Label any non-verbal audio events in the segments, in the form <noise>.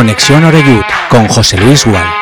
Conexión Oreyud con José Luis Gual.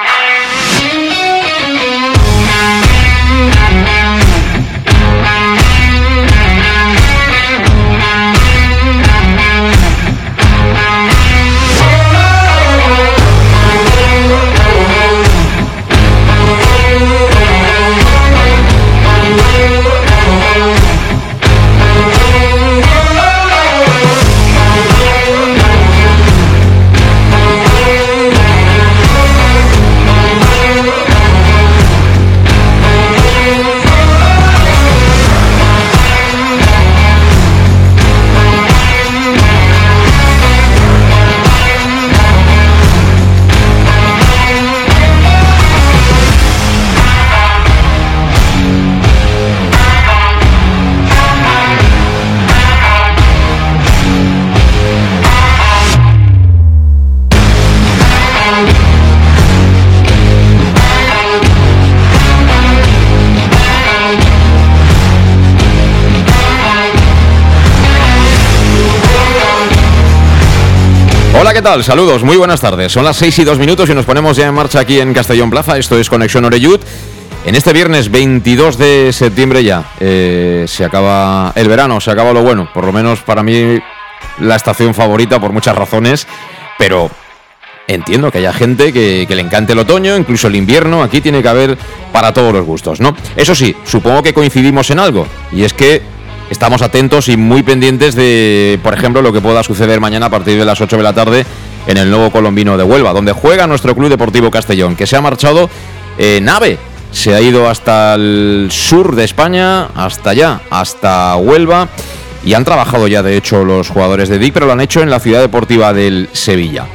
¿Qué tal? Saludos, muy buenas tardes. Son las 6 y 2 minutos y nos ponemos ya en marcha aquí en Castellón Plaza. Esto es Conexión Oreyud. En este viernes 22 de septiembre ya eh, se acaba el verano, se acaba lo bueno. Por lo menos para mí la estación favorita por muchas razones, pero entiendo que haya gente que, que, le encante el otoño, incluso el invierno, aquí tiene que haber para todos los gustos, ¿no? Eso sí, supongo que coincidimos en algo, y es que estamos atentos y muy pendientes de, por ejemplo, lo que pueda suceder mañana a partir de las 8 de la tarde en el nuevo colombino de Huelva, donde juega nuestro Club Deportivo Castellón, que se ha marchado en AVE. Se ha ido hasta el sur de España, hasta allá, hasta Huelva. Y han trabajado ya, de hecho, los jugadores de DIC, pero lo han hecho en la ciudad deportiva del Sevilla.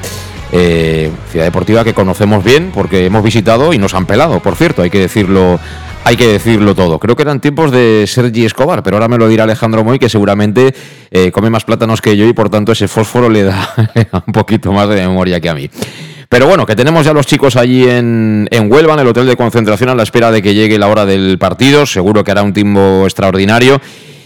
Eh, ciudad deportiva que conocemos bien porque hemos visitado y nos han pelado, por cierto, hay que decirlo hay que decirlo todo. Creo que eran tiempos de Sergi Escobar, pero ahora me lo dirá Alejandro Moy, que seguramente eh, come más plátanos que yo y por tanto ese fósforo le da <laughs> un poquito más de memoria que a mí. Pero bueno, que tenemos ya los chicos allí en, en, Huelva, en el hotel de concentración, a la espera de que llegue la hora del partido. Seguro que hará un tiempo extraordinario.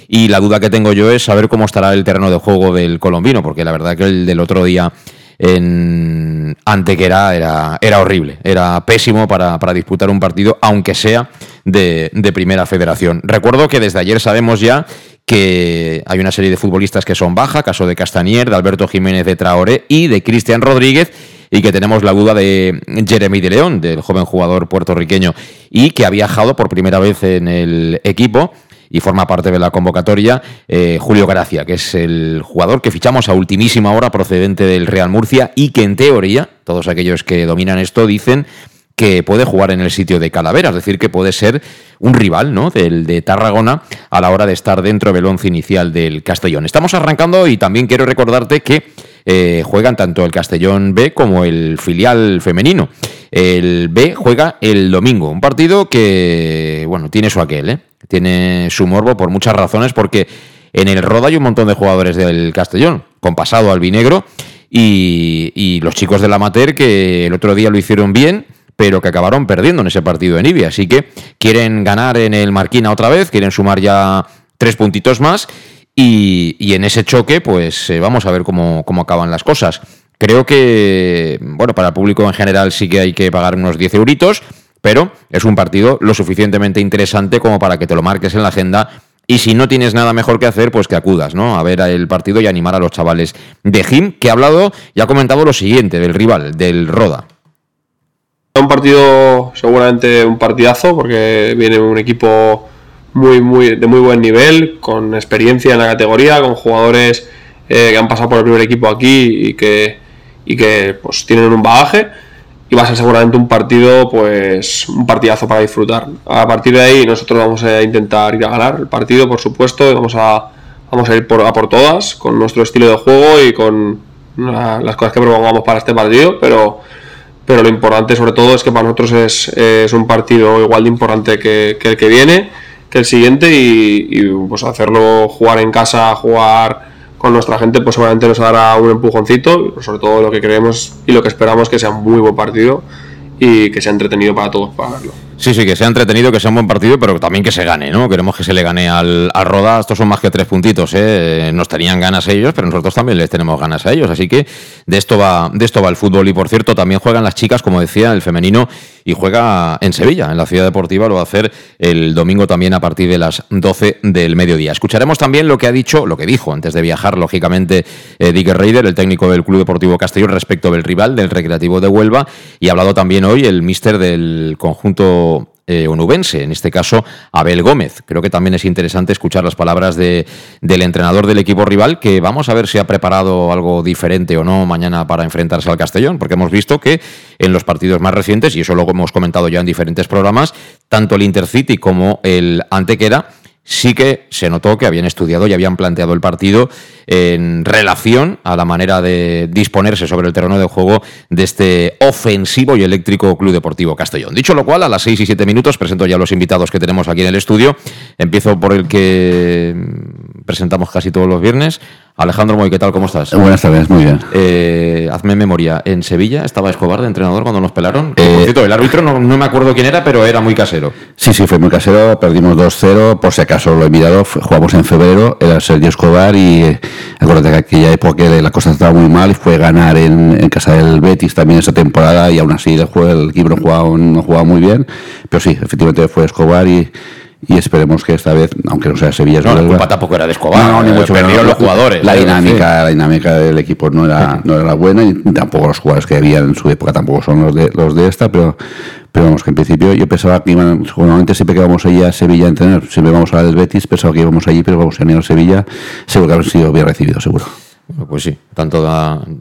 Y la duda que tengo yo es saber cómo estará el terreno de juego del colombino, porque la verdad que el del otro día en Antequera era, era horrible, era pésimo para, para disputar un partido, aunque sea de, de, primera federación. Recuerdo que desde ayer sabemos ya que hay una serie de futbolistas que son baja, caso de Castanier, de Alberto Jiménez de Traoré y de Cristian Rodríguez, y que tenemos la duda de Jeremy de León, del joven jugador puertorriqueño, y que ha viajado por primera vez en el equipo y forma parte de la convocatoria eh, Julio Gracia, que es el jugador que fichamos a ultimísima hora procedente del Real Murcia y que en teoría, todos aquellos que dominan esto dicen que puede jugar en el sitio de Calavera, es decir, que puede ser un rival ¿no? del de Tarragona a la hora de estar dentro del once inicial del Castellón. Estamos arrancando y también quiero recordarte que eh, juegan tanto el Castellón B como el filial femenino. El B juega el domingo, un partido que, bueno, tiene su aquel, ¿eh? tiene su morbo por muchas razones, porque en el Roda hay un montón de jugadores del Castellón, con pasado albinegro, y, y los chicos del amateur que el otro día lo hicieron bien, pero que acabaron perdiendo en ese partido en Ibia. Así que quieren ganar en el Marquina otra vez, quieren sumar ya tres puntitos más, y, en ese choque, pues eh, vamos a ver cómo, cómo acaban las cosas. Creo que, bueno, para el público en general sí que hay que pagar unos 10 euritos, pero es un partido lo suficientemente interesante como para que te lo marques en la agenda y si no tienes nada mejor que hacer, pues que acudas, ¿no? A ver el partido y animar a los chavales de Jim, que ha hablado y ha comentado lo siguiente del rival, del Roda. Un partido, seguramente un partidazo, porque viene un equipo muy, muy, de muy buen nivel, con experiencia en la categoría, con jugadores eh, que han pasado por el primer equipo aquí y que, y que pues tienen un bagaje y va a ser seguramente un partido, pues un partidazo para disfrutar. A partir de ahí nosotros vamos a intentar ir a ganar el partido, por supuesto, y vamos a, vamos a ir por, a por todas, con nuestro estilo de juego y con las cosas que propongamos para este partido, pero, pero lo importante sobre todo es que para nosotros es, es un partido igual de importante que, que, el que viene, que el siguiente, y, pues hacerlo jugar en casa, jugar con nuestra gente, pues seguramente nos dará un empujoncito, sobre todo lo que creemos y lo que esperamos que sea un muy buen partido y que sea entretenido para todos para verlo. Sí, sí, que sea entretenido, que sea un buen partido, pero también que se gane, ¿no? Queremos que se le gane al, al Roda. Estos son más que tres puntitos, ¿eh? Nos tenían ganas ellos, pero nosotros también les tenemos ganas a ellos. Así que de esto va, de esto va el fútbol. Y por cierto, también juegan las chicas, como decía, el femenino, y juega en Sevilla, en la ciudad deportiva. Lo va a hacer el domingo también a partir de las 12 del mediodía. Escucharemos también lo que ha dicho, lo que dijo antes de viajar, lógicamente, eh, Dick Reider, el técnico del Club Deportivo Castellón, respecto del rival, del Recreativo de Huelva. Y ha hablado también hoy el míster del conjunto eh, onubense, en este caso Abel Gómez. Creo que también es interesante escuchar las palabras de, del entrenador del equipo rival, que vamos a ver si ha preparado algo diferente o no mañana para enfrentarse al Castellón, porque hemos visto que en los partidos más recientes, y eso lo hemos comentado ya en diferentes programas, tanto el Intercity como el Antequera sí que se notó que habían estudiado y habían planteado el partido en relación a la manera de disponerse sobre el terreno de juego de este ofensivo y eléctrico Club Deportivo Castellón. Dicho lo cual, a las 6 y 7 minutos presento ya los invitados que tenemos aquí en el estudio. Empiezo por el que presentamos casi todos los viernes, Alejandro Moy, ¿qué tal? ¿Cómo estás? Buenas tardes, muy bien. Eh, hazme memoria. En Sevilla estaba Escobar de entrenador cuando nos pelaron. Eh, por cierto, el árbitro no, me acuerdo quién era, pero era muy casero. Sí, sí, fue muy casero. Perdimos 2-0. Por si acaso lo he mirado, jugamos en febrero. Era Sergio Escobar y eh, acuérdate que aquella época la cosa estaba muy mal y fue ganar en, casa del Betis también esa temporada y aún así el, el equipo no jugaba, no jugaba muy bien. Pero sí, efectivamente fue Escobar y y esperemos que esta vez, aunque no sea Sevilla, no, la culpa tampoco era de Escobar, no, ni eh, mucho perdieron los jugadores. La dinámica, la dinámica del equipo no era, no era la buena y tampoco los jugadores que había en su época tampoco son los de los de esta, pero pero vamos que en principio yo pensaba que iban, seguramente siempre que vamos allí a Sevilla a entrenar, siempre vamos a la del Betis, pensaba que íbamos allí, pero vamos a ir a Sevilla, seguro que habrán sido bien recibidos, seguro. Pues sí, tanto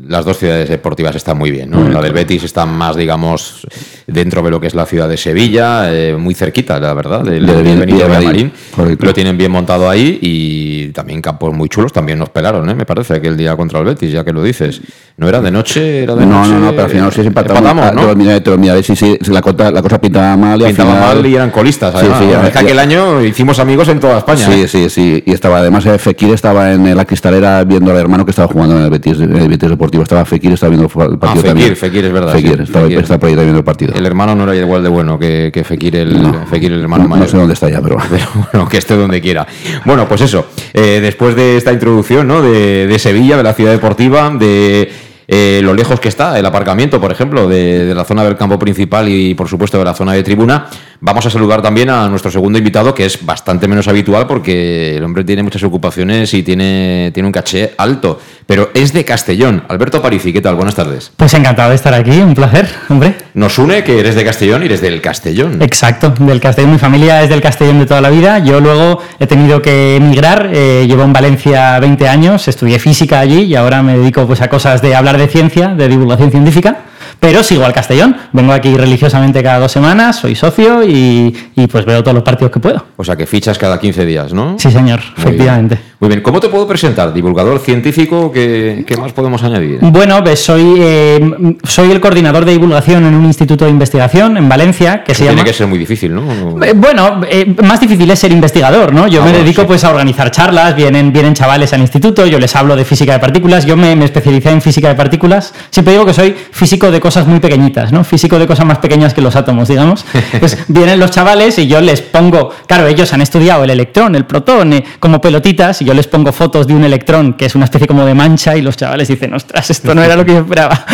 las dos ciudades deportivas están muy bien. ¿no? La del Betis está más, digamos, dentro de lo que es la ciudad de Sevilla, eh, muy cerquita, la verdad, del, de Marín. Lo tienen bien montado ahí y también campos muy chulos. También nos pelaron, ¿eh? me parece, aquel día contra el Betis, ya que lo dices. ¿No era de noche? Era de no, noche. no, no, pero al final sí empatamos. empatamos ¿no? Te lo sí, sí, la, cosa, la cosa pintaba mal. Y pintaba mal y eran colistas. Además, sí, sí, es que aquel año hicimos amigos en toda España. Sí, ¿eh? sí, sí. Y estaba, además, eh, Fekir estaba en la cristalera viendo al hermano que estaba jugando en el Betis, el Betis Deportivo. Estaba Fekir, estaba viendo el partido ah, Fekir, también. Fekir, es verdad. Fekir, estaba, estaba por ahí viendo el partido. El hermano no era igual de bueno que, que Fekir, el, Fekir, el hermano no, mayor. No sé dónde está ya, pero... <laughs> pero bueno, que esté donde quiera. Bueno, pues eso. Eh, después de esta introducción ¿no? de, de Sevilla, de la ciudad deportiva, de eh, lo lejos que está el aparcamiento, por ejemplo, de, la zona del campo principal y, por supuesto, de la zona de tribuna. Vamos a saludar también a nuestro segundo invitado, que es bastante menos habitual porque el hombre tiene muchas ocupaciones y tiene, tiene un caché alto, pero es de Castellón. Alberto Parisi, ¿qué tal? Buenas tardes. Pues encantado de estar aquí, un placer, hombre. Nos une que eres de Castellón y eres del Castellón. Exacto, del Castellón. Mi familia es del Castellón de toda la vida. Yo luego he tenido que emigrar. Eh, llevo en Valencia 20 años, estudié física allí y ahora me dedico pues, a cosas de hablar de ciencia, de divulgación científica pero sigo al Castellón. Vengo aquí religiosamente cada dos semanas, soy socio y, pues veo todos los partidos que puedo. O sea que fichas cada 15 días, ¿no? Sí, señor, efectivamente. Muy bien, ¿cómo te puedo presentar? ¿Divulgador científico? ¿Qué, más podemos añadir? Bueno, pues soy, eh, soy el coordinador de divulgación en un instituto de investigación en Valencia que se tiene llama... que ser muy difícil, ¿no? Eh, bueno, eh, más difícil es ser investigador, ¿no? Yo ah, me dedico pues a organizar charlas, vienen, vienen chavales al instituto, yo les hablo de física de partículas, yo me, me especialicé en física de partículas, siempre digo que soy físico de cosas muy pequeñitas, ¿no? Físico de cosas más pequeñas que los átomos, digamos. <laughs> Pues vienen los chavales y yo les pongo, claro, ellos han estudiado el electrón, el protón, como pelotitas, yo les pongo fotos de un electrón que es una especie como de mancha y los chavales dicen, ostras, esto no era lo que yo esperaba.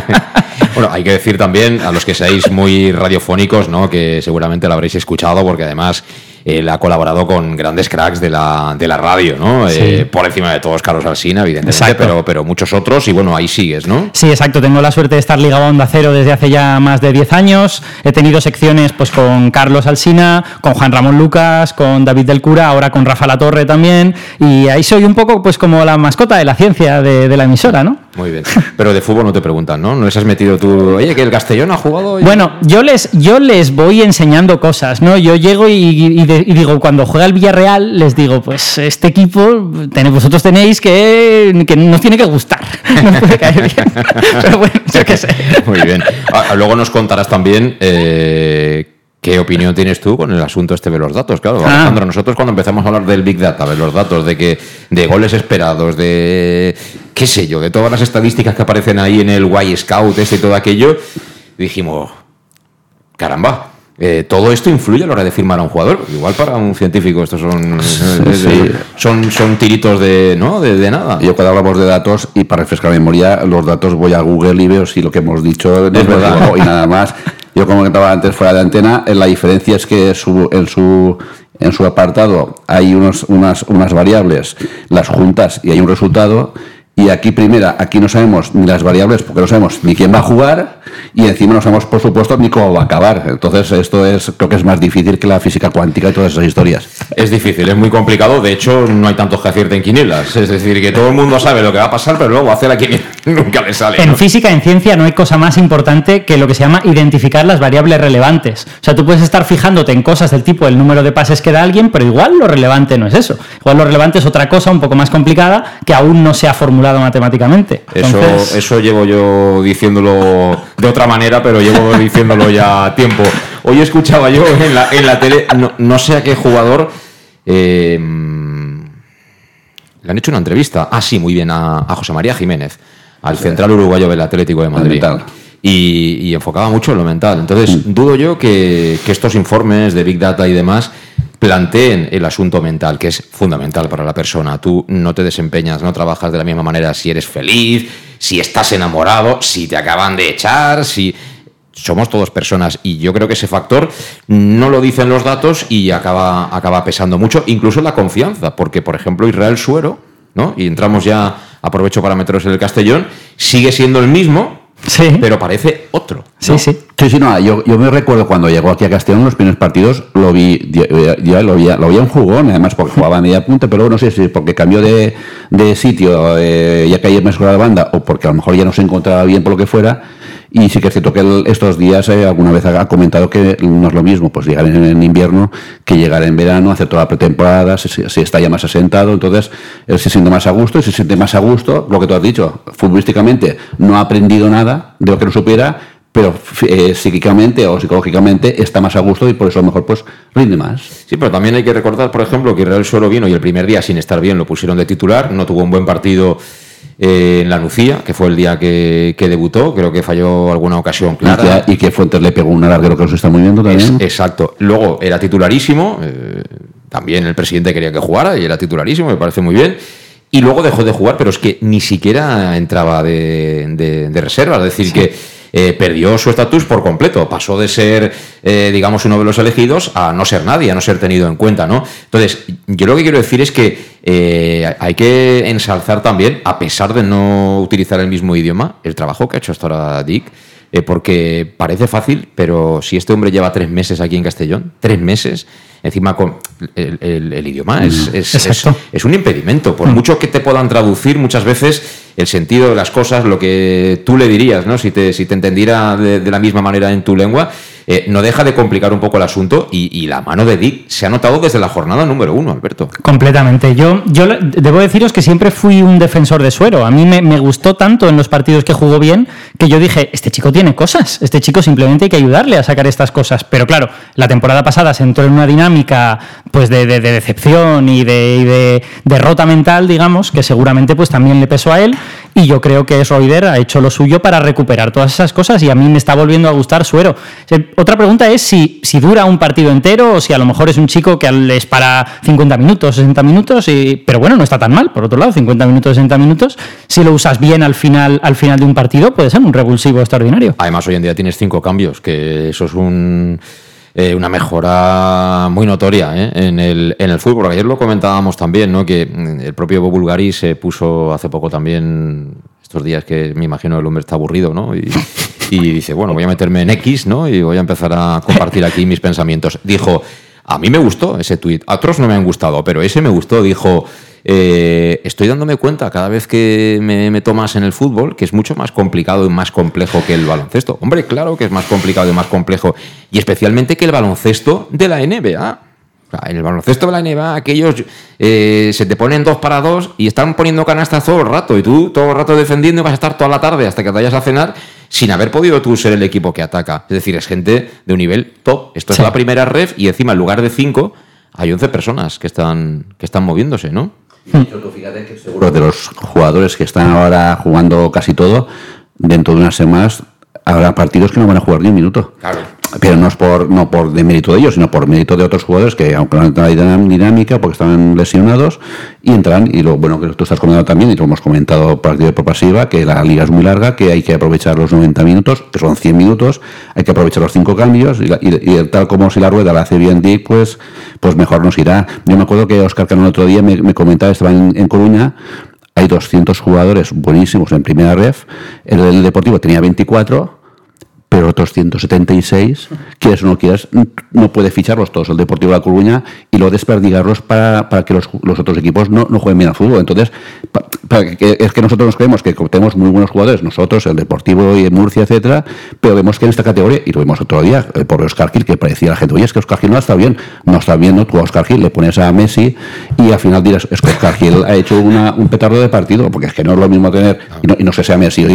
<laughs> bueno, hay que decir también a los que seáis muy radiofónicos, ¿no? que seguramente lo habréis escuchado porque además él ha colaborado con grandes cracks de la, de la radio, ¿no? Eh, por encima de todos Carlos Alsina, evidentemente, pero, pero muchos otros y bueno, ahí sigues, ¿no? Sí, exacto. Tengo la suerte de estar ligado a Onda Cero desde hace ya más de 10 años. He tenido secciones pues con Carlos Alsina, con Juan Ramón Lucas, con David del Cura, ahora con Rafa La Torre también. Y ahí soy un poco pues como la mascota de la ciencia de, de la emisora, ¿no? Muy bien. Pero de fútbol no te preguntan, ¿no? ¿No les has metido tú, oye, que el Castellón ha jugado? Bueno, yo les, yo les voy enseñando cosas, ¿no? Yo llego y, digo, cuando juega el Villarreal, les digo, pues este equipo, vosotros tenéis que, que nos tiene que gustar, <laughs> nos puede caer bien. <laughs> Pero bueno, yo qué sé. Muy bien. Ah, luego nos contarás también... Eh, ¿Qué opinión tienes tú con el asunto este de los datos? Claro, ah. Alejandro, nosotros cuando empezamos a hablar del Big Data, de los datos, de que de goles esperados, de qué sé yo, de todas las estadísticas que aparecen ahí en el Y Scout, ese y todo aquello, dijimos, caramba, Eh, todo esto influye a la hora de firmar a un jugador. Igual para un científico estos son, <laughs> eh, son, son tiritos de, ¿no? de, nada. Yo cuando hablamos de datos, y para refrescar la memoria, los datos voy a Google y veo si lo que hemos dicho es verdad y nada más. Yo como comentaba antes fuera de antena, la diferencia es que su, en su en su apartado hay unos, unas, unas variables, las juntas y hay un resultado y aquí, primera, aquí no sabemos ni las variables porque no sabemos ni quién va a jugar y encima no sabemos, por supuesto, ni cómo va a acabar. Entonces, esto es, creo que es más difícil que la física cuántica y todas esas historias. Es difícil, es muy complicado. De hecho, no hay tantos que acierten quinielas. Es decir, que todo el mundo sabe lo que va a pasar, pero luego hacer la quiniela <laughs> nunca le sale. En física, en ciencia, no hay cosa más importante que lo que se llama identificar las variables relevantes. O sea, tú puedes estar fijándote en cosas del tipo el número de pases que da alguien, pero igual lo relevante no es eso. Igual lo relevante es otra cosa un poco más complicada que aún no se ha formulado matemáticamente. Eso, eso llevo yo diciéndolo de otra manera, pero llevo diciéndolo ya tiempo. Hoy escuchaba yo en la, en la tele, no, sé a qué jugador. Eh, le han hecho una entrevista. Ah, sí, muy bien, a, José María Jiménez, al central uruguayo del Atlético de Madrid. Y, enfocaba mucho en lo mental. Entonces, dudo yo que, que estos informes de Big Data y demás planteen el asunto mental, que es fundamental para la persona. Tú no te desempeñas, no trabajas de la misma manera si eres feliz, si estás enamorado, si te acaban de echar, si... Somos todos personas y yo creo que ese factor no lo dicen los datos y acaba, acaba pesando mucho, incluso la confianza, porque por ejemplo Israel Suero, ¿no? y entramos ya, aprovecho para meteros en el Castellón, sigue siendo el mismo, Sí. Pero parece otro. Sí, sí. Sí, sí, no, yo, yo, me recuerdo cuando llegó aquí a Castellón, los primeros partidos, lo vi, ya lo, vi, lo vi en jugón, además porque jugaba a media punta, pero no sé si porque cambió de, de sitio, eh, ya que ayer me la banda, o porque a lo mejor ya no se encontraba bien por lo que fuera, y sí que es cierto que estos días eh, alguna vez ha comentado que no es lo mismo pues llegar en, invierno que llegar en verano, hacer toda la pretemporada, se, está ya más asentado, entonces él se siente más a gusto y se siente más a gusto, lo que tú has dicho, futbolísticamente no ha aprendido nada de lo que no supiera, pero eh, psíquicamente o psicológicamente está más a gusto y por eso lo mejor pues rinde más. Sí, pero también hay que recordar, por ejemplo, que Real Suero vino y el primer día sin estar bien lo pusieron de titular, no tuvo un buen partido en la Lucía, que fue el día que, debutó, creo que falló alguna ocasión clara. Y que, Fuentes le pegó un alarguero que nos está moviendo también. exacto. Luego era titularísimo, eh, también el presidente quería que jugara y era titularísimo, me parece muy bien. Y luego dejó de jugar, pero es que ni siquiera entraba de, reserva, es decir, que eh, perdió su estatus por completo. Pasó de ser, eh, digamos, uno de los elegidos a no ser nadie, a no ser tenido en cuenta, ¿no? Entonces, yo lo que quiero decir es que eh, hay que ensalzar también, a pesar de no utilizar el mismo idioma, el trabajo que ha hecho hasta ahora Dick. porque parece fácil, pero si este hombre lleva tres meses aquí en Castellón, tres meses, encima con el, idioma es, mm. es, un impedimento. Por mm. mucho que te puedan traducir, muchas veces el sentido de las cosas, lo que tú le dirías, ¿no? Si te, si te entendiera de la misma manera en tu lengua, eh, no deja de complicar un poco el asunto y, la mano de Dick se ha notado desde la jornada número uno, Alberto. Completamente. Yo, yo debo deciros que siempre fui un defensor de Suero. A mí me, gustó tanto en los partidos que jugó bien que yo dije, este chico tiene cosas, este chico simplemente hay que ayudarle a sacar estas cosas. Pero claro, la temporada pasada se entró en una dinámica pues de, decepción y de, y de derrota mental, digamos, que seguramente pues también le pesó a él y yo creo que Roider ha hecho lo suyo para recuperar todas esas cosas y a mí me está volviendo a gustar Suero. Otra pregunta es si, si dura un partido entero o si a lo mejor es un chico que es para 50 minutos, 60 minutos, y, pero bueno, no está tan mal, por otro lado, 50 minutos, 60 minutos, si lo usas bien al final, al final de un partido, puede ser un revulsivo extraordinario. Además, hoy en día tienes cinco cambios, que eso es un... Eh, una mejora muy notoria ¿eh? en, el, en el fútbol. Ayer lo comentábamos también, ¿no? que mm, el propio Bulgari se puso hace poco también, estos días que me imagino el hombre está aburrido, ¿no? y, y dice, bueno, voy a meterme en X ¿no? y voy a empezar a compartir aquí mis pensamientos. Dijo, a mí me gustó ese tweet, a otros no me han gustado, pero ese me gustó. Dijo, eh, estoy dándome cuenta cada vez que me meto más en el fútbol que es mucho más complicado y más complejo que el baloncesto. Hombre, claro que es más complicado y más complejo, y especialmente que el baloncesto de la NBA. En el baloncesto de la NBA, aquellos eh, se te ponen dos para dos y están poniendo canastas todo el rato, y tú todo el rato defendiendo y vas a estar toda la tarde hasta que te vayas a cenar sin haber podido tú ser el equipo que ataca. Es decir, es gente de un nivel top. Esto es la primera ref y encima en lugar de cinco hay 11 personas que están, que están moviéndose, ¿no? Que seguro de los jugadores que están ahora jugando casi todo, dentro de unas semanas habrá partidos que no van a jugar ni un minuto. Claro. Pero no es por no por de mérito de ellos, sino por mérito de otros jugadores que aunque no han dinámica porque están lesionados y entran y lo bueno que tú estás comentando también y lo hemos comentado partido por pasiva que la liga es muy larga, que hay que aprovechar los 90 minutos, que son 100 minutos, hay que aprovechar los cinco cambios y, tal como si la rueda la hace bien Dick, pues pues mejor nos irá. Yo me acuerdo que Oscar Cano el otro día me, comentaba, estaba en, en Coruña hay 200 jugadores buenísimos en primera ref, el del Deportivo tenía 24 pero otros 176, quieres o no quieras, no puede ficharlos todos el Deportivo de La Coruña y luego desperdigarlos para, para que los, los, otros equipos no, no, jueguen bien al fútbol. Entonces, es que nosotros nos creemos que tenemos muy buenos jugadores, nosotros, el Deportivo y Murcia, etcétera, pero vemos que en esta categoría, y lo vimos otro día por Oscar Gil, que parecía la gente, oye, es que Oscar Gil no está bien, no está bien, ¿no? Tú a Oscar Gil le pones a Messi y al final dirás, es que Oscar Gil ha hecho una, un petardo de partido, porque es que no es lo mismo tener, y no, y no sé si a Messi,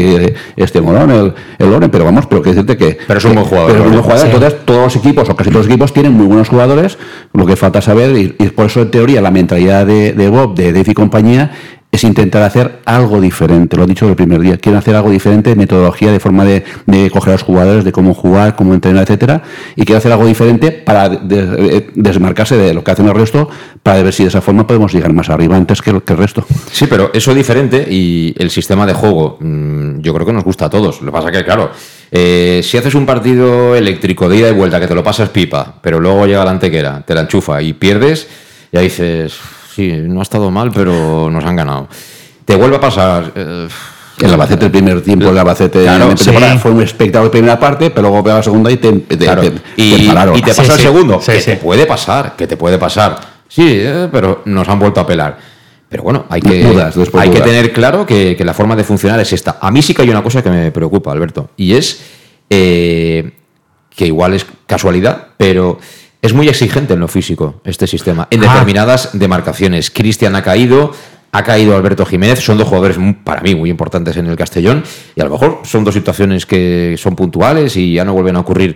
este Morón, el, el pero vamos, pero que que... Pero es un buen jugador. Entonces, todos los equipos, o casi todos los equipos, tienen muy buenos jugadores. Lo que falta saber, y, por eso en teoría la mentalidad de, de Bob, de Dave y compañía, es intentar hacer algo diferente. Lo he dicho el primer día. Quieren hacer algo diferente, metodología, de forma de, coger a los jugadores, de cómo jugar, cómo entrenar, etcétera. Y quieren hacer algo diferente para eh, desmarcarse de lo que hacen el resto, para ver si de esa forma podemos llegar más arriba antes que que el resto. Sí, pero eso es diferente y el sistema de juego, mm, yo creo que nos gusta a todos. Lo que pasa que, claro, eh, si haces un partido eléctrico de ida y vuelta, que te lo pasas pipa, pero luego llega la antequera, te la enchufa y pierdes, ya dices sí, no ha estado mal, pero nos han ganado. Te vuelve a pasar. Eh, el Albacete el primer tiempo, el Albacete fue un espectáculo de primera parte, pero luego pega la segunda y te, te, y, te pasa el segundo, que te puede pasar, que te puede pasar. Sí, eh, pero nos han vuelto a pelar. Pero bueno, hay que, hay que tener claro que, la forma de funcionar es esta. A mí sí que hay una cosa que me preocupa, Alberto, y es eh, que igual es casualidad, pero es muy exigente en lo físico este sistema. En ah. determinadas demarcaciones. Cristian ha caído, ha caído Alberto Jiménez. Son dos jugadores para mí muy importantes en el Castellón. Y a lo mejor son dos situaciones que son puntuales y ya no vuelven a ocurrir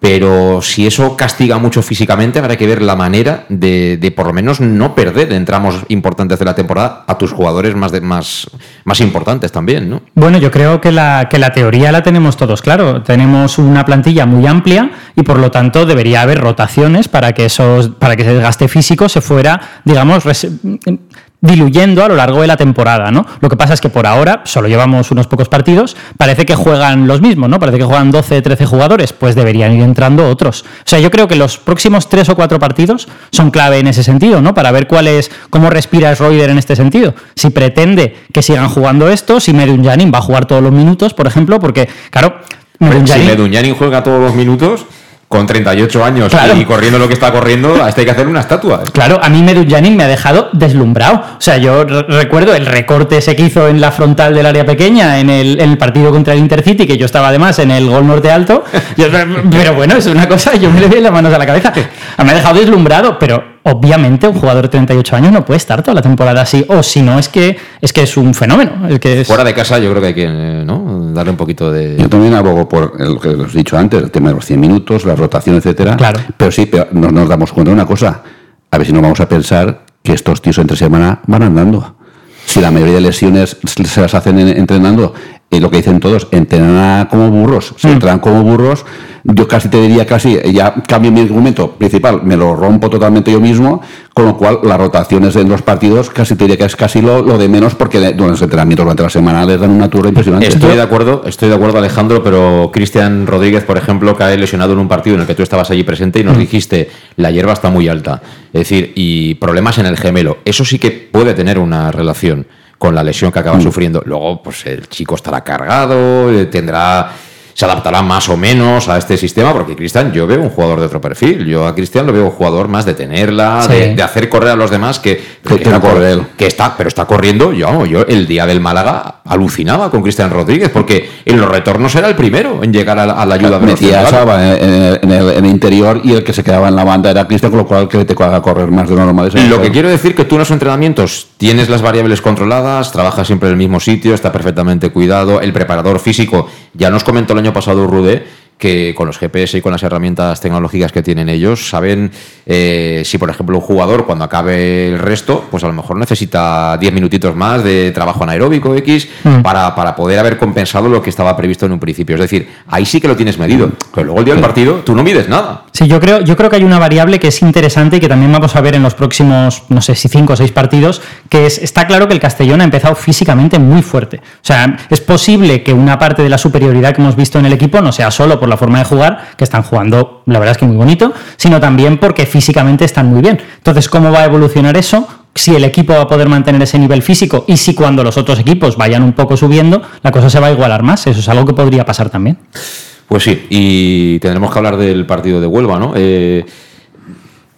pero si eso castiga mucho físicamente, habrá que ver la manera de, por lo menos no perder en tramos importantes de la temporada a tus jugadores más, más, más importantes también, ¿no? Bueno, yo creo que la, que la teoría la tenemos todos claro. Tenemos una plantilla muy amplia y por lo tanto debería haber rotaciones para que, esos, para que ese desgaste físico se fuera, digamos, diluyendo a lo largo de la temporada, ¿no? Lo que pasa es que por ahora solo llevamos unos pocos partidos, parece que juegan los mismos, ¿no? Parece que juegan 12, 13 jugadores, pues deberían ir entrando otros. O sea, yo creo que los próximos tres o cuatro partidos son clave en ese sentido, ¿no? Para ver cuál es, cómo respira Schroeder en este sentido. Si pretende que sigan jugando esto, si Medun Janin va a jugar todos los minutos, por ejemplo, porque, claro, Medun Si juega todos los minutos con 38 años y corriendo lo que está corriendo, a este hay que hacer una estatua. Claro, a mí Janin me ha dejado deslumbrado. O sea, yo recuerdo el recorte ese que hizo en la frontal del área pequeña en el, en el partido contra el Intercity, que yo estaba además en el gol norte alto. <laughs> pero bueno, es una cosa, yo me le doy las manos a la cabeza. Me ha dejado deslumbrado, pero obviamente un jugador de 38 años no puede estar toda la temporada así, o si no es que es que es un fenómeno. El que Fuera de casa yo creo que hay que ¿no? darle un poquito de... Yo también abogo por lo que os he dicho antes, el tema de los 100 minutos, la rotación, etcétera. Claro. Pero sí, pero nos, nos damos cuenta de una cosa, a ver si no vamos a pensar que estos tíos entre semana van andando. Si la mayoría de lesiones se las hacen entrenando, y lo que dicen todos, entrenan como burros, se mm. entrenan como burros, yo casi te diría casi, ya cambio mi argumento principal, me lo rompo totalmente yo mismo, con lo cual las rotaciones en los partidos casi te diría que es casi lo, de menos porque durante los entrenamientos durante la semana les dan una turra impresionante. Estoy de acuerdo, estoy de acuerdo Alejandro, pero Cristian Rodríguez, por ejemplo, cae lesionado en un partido en el que tú estabas allí presente y nos mm. dijiste, la hierba está muy alta. Es decir, y problemas en el gemelo. Eso sí que puede tener una relación con la lesión que acaba mm. sufriendo. Luego, pues el chico estará cargado, eh, tendrá se adaptará más o menos a este sistema, porque Cristian, yo veo un jugador de otro perfil. Yo a Cristian lo veo un jugador más de tenerla, de, hacer correr a los demás que, que, está, pero está corriendo. Yo, yo el día del Málaga alucinaba con Cristian Rodríguez, porque en los retornos era el primero en llegar a la, ayuda de Metía en, el, en, el, interior y el que se quedaba en la banda era Cristian, con lo cual que te haga correr más de lo normal. Y lo que quiero decir que tú en los entrenamientos tienes las variables controladas, trabajas siempre en el mismo sitio, está perfectamente cuidado, el preparador físico ya nos comentó el año pasado Rude que con los GPS y con las herramientas tecnológicas que tienen ellos saben eh, si, por ejemplo, un jugador cuando acabe el resto, pues a lo mejor necesita 10 minutitos más de trabajo anaeróbico X mm. para, para, poder haber compensado lo que estaba previsto en un principio. Es decir, ahí sí que lo tienes medido, pero luego el día del partido tú no mides nada. Sí, yo creo, yo creo que hay una variable que es interesante y que también vamos a ver en los próximos, no sé si 5 o 6 partidos, que es, está claro que el Castellón ha empezado físicamente muy fuerte. O sea, es posible que una parte de la superioridad que hemos visto en el equipo no sea solo por la forma de jugar, que están jugando, la verdad es que muy bonito, sino también porque físicamente están muy bien. Entonces, ¿cómo va a evolucionar eso? si el equipo va a poder mantener ese nivel físico y si cuando los otros equipos vayan un poco subiendo, la cosa se va a igualar más. Eso es algo que podría pasar también. Pues sí, y tendremos que hablar del partido de Huelva, ¿no? Eh,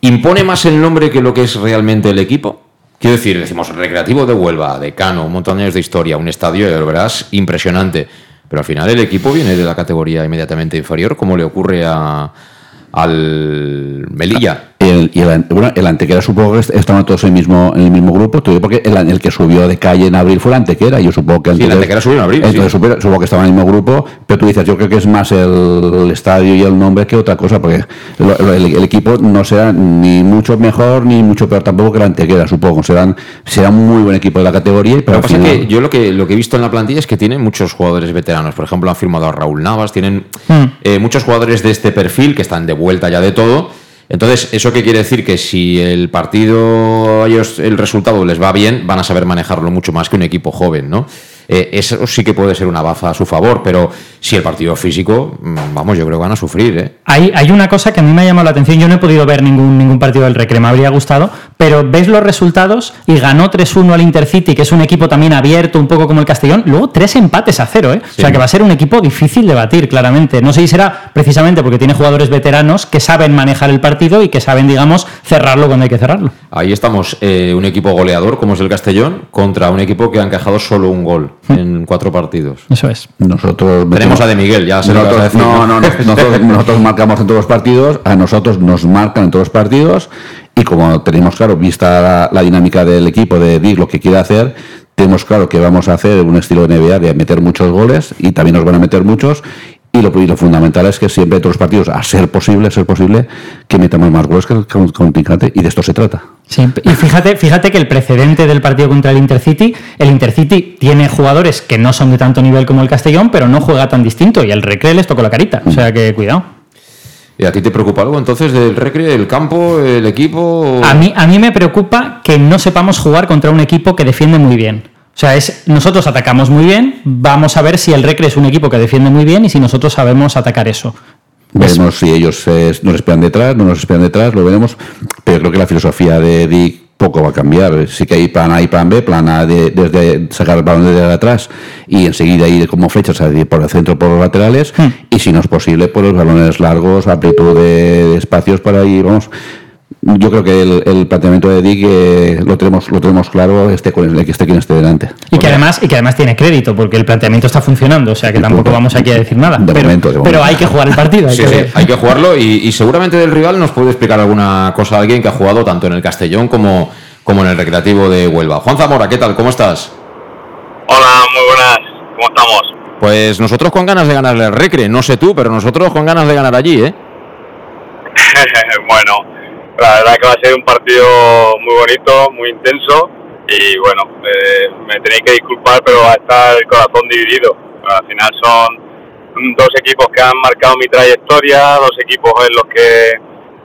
¿Impone más el nombre que lo que es realmente el equipo? Quiero decir, decimos Recreativo de Huelva, de Cano, un montón de años de historia, un estadio, verás, impresionante. Pero al final el equipo viene de la categoría inmediatamente inferior, como le ocurre a, al Melilla. El, y el, bueno, el Antequera supongo que estaban todos en el mismo, en el mismo grupo, porque el, el, que subió de calle en abril fue el Antequera, yo supongo que el, sí, el Antequera subió en abril. Entonces supongo que estaba en el mismo grupo, pero tú dices, yo creo que es más el, estadio y el nombre que otra cosa, porque el, equipo no será ni mucho mejor ni mucho peor tampoco que el Antequera, supongo. Serán, será un muy buen equipo de la categoría. Pero lo que pasa es que yo lo que, lo que he visto en la plantilla es que tienen muchos jugadores veteranos. Por ejemplo, han firmado a Raúl Navas, tienen hmm. eh, muchos jugadores de este perfil que están de vuelta ya de todo entonces, ¿eso qué quiere decir? Que si el partido, ellos, el resultado les va bien, van a saber manejarlo mucho más que un equipo joven, ¿no? Eh, eso sí que puede ser una baza a su favor, pero si el partido físico, mm, vamos, yo creo que van a sufrir. ¿eh? Hay, hay una cosa que a mí me ha llamado la atención, yo no he podido ver ningún, ningún partido del Recre, me habría gustado, pero ves los resultados y ganó 3-1 al Intercity, que es un equipo también abierto, un poco como el Castellón, luego tres empates a cero, ¿eh? o sea que va a ser un equipo difícil de batir, claramente. No sé si será precisamente porque tiene jugadores veteranos que saben manejar el partido y que saben, digamos, cerrarlo cuando hay que cerrarlo. Ahí estamos, eh, un equipo goleador como es el Castellón, contra un equipo que ha encajado solo un gol en cuatro partidos. Eso es. Nosotros tenemos a De Miguel, ya se nosotros, No, no, <laughs> nosotros, marcamos en todos los partidos, a nosotros nos marcan en todos los partidos y como tenemos claro, vista la, dinámica del equipo de Dick lo que quiere hacer, tenemos claro que vamos a hacer un estilo de NBA de meter muchos goles y también nos van a meter muchos y lo, fundamental es que siempre todos los partidos, a ser posible, a ser posible, que metamos más goles que el contrincante, y de esto se trata. Sí, y fíjate, fíjate que el precedente del partido contra el Intercity, el Intercity tiene jugadores que no son de tanto nivel como el Castellón, pero no juega tan distinto, y el Recre les tocó la carita, o sea que cuidado. ¿Y a ti te preocupa algo entonces del Recre, el campo, el equipo? A, mí, a mí me preocupa que no sepamos jugar contra un equipo que defiende muy bien. O sea, es nosotros atacamos muy bien, vamos a ver si el Recre es un equipo que defiende muy bien y si nosotros sabemos atacar eso. Veremos si ellos eh, nos esperan detrás, no nos esperan detrás, lo veremos, pero creo que la filosofía de Dick poco va a cambiar. Sí que hay plan A y plan B, plan A de, desde sacar el balón desde atrás y enseguida ir como flechas por el centro, por los laterales, hmm. y si no es posible, por los balones largos, amplitud de, de espacios para ir, vamos, yo creo que el, planteamiento de Dick eh, lo tenemos lo tenemos claro este con el que esté quien esté delante. Y que además y que además tiene crédito porque el planteamiento está funcionando o sea que tampoco vamos aquí a decir nada. Pero, hay que jugar el partido hay, que, hay que jugarlo y, seguramente del rival nos puede explicar alguna cosa alguien que ha jugado tanto en el Castellón como como en el Recreativo de Huelva. Juan Zamora qué tal cómo estás hola muy buenas. Cómo estamos pues nosotros con ganas de ganarle al Recre. No sé tú pero nosotros con ganas de ganar allí eh <laughs> bueno la verdad que va a ser un partido muy bonito, muy intenso y bueno, eh, me tenéis que disculpar, pero va a estar el corazón dividido. al final son dos equipos que han marcado mi trayectoria, dos equipos en los que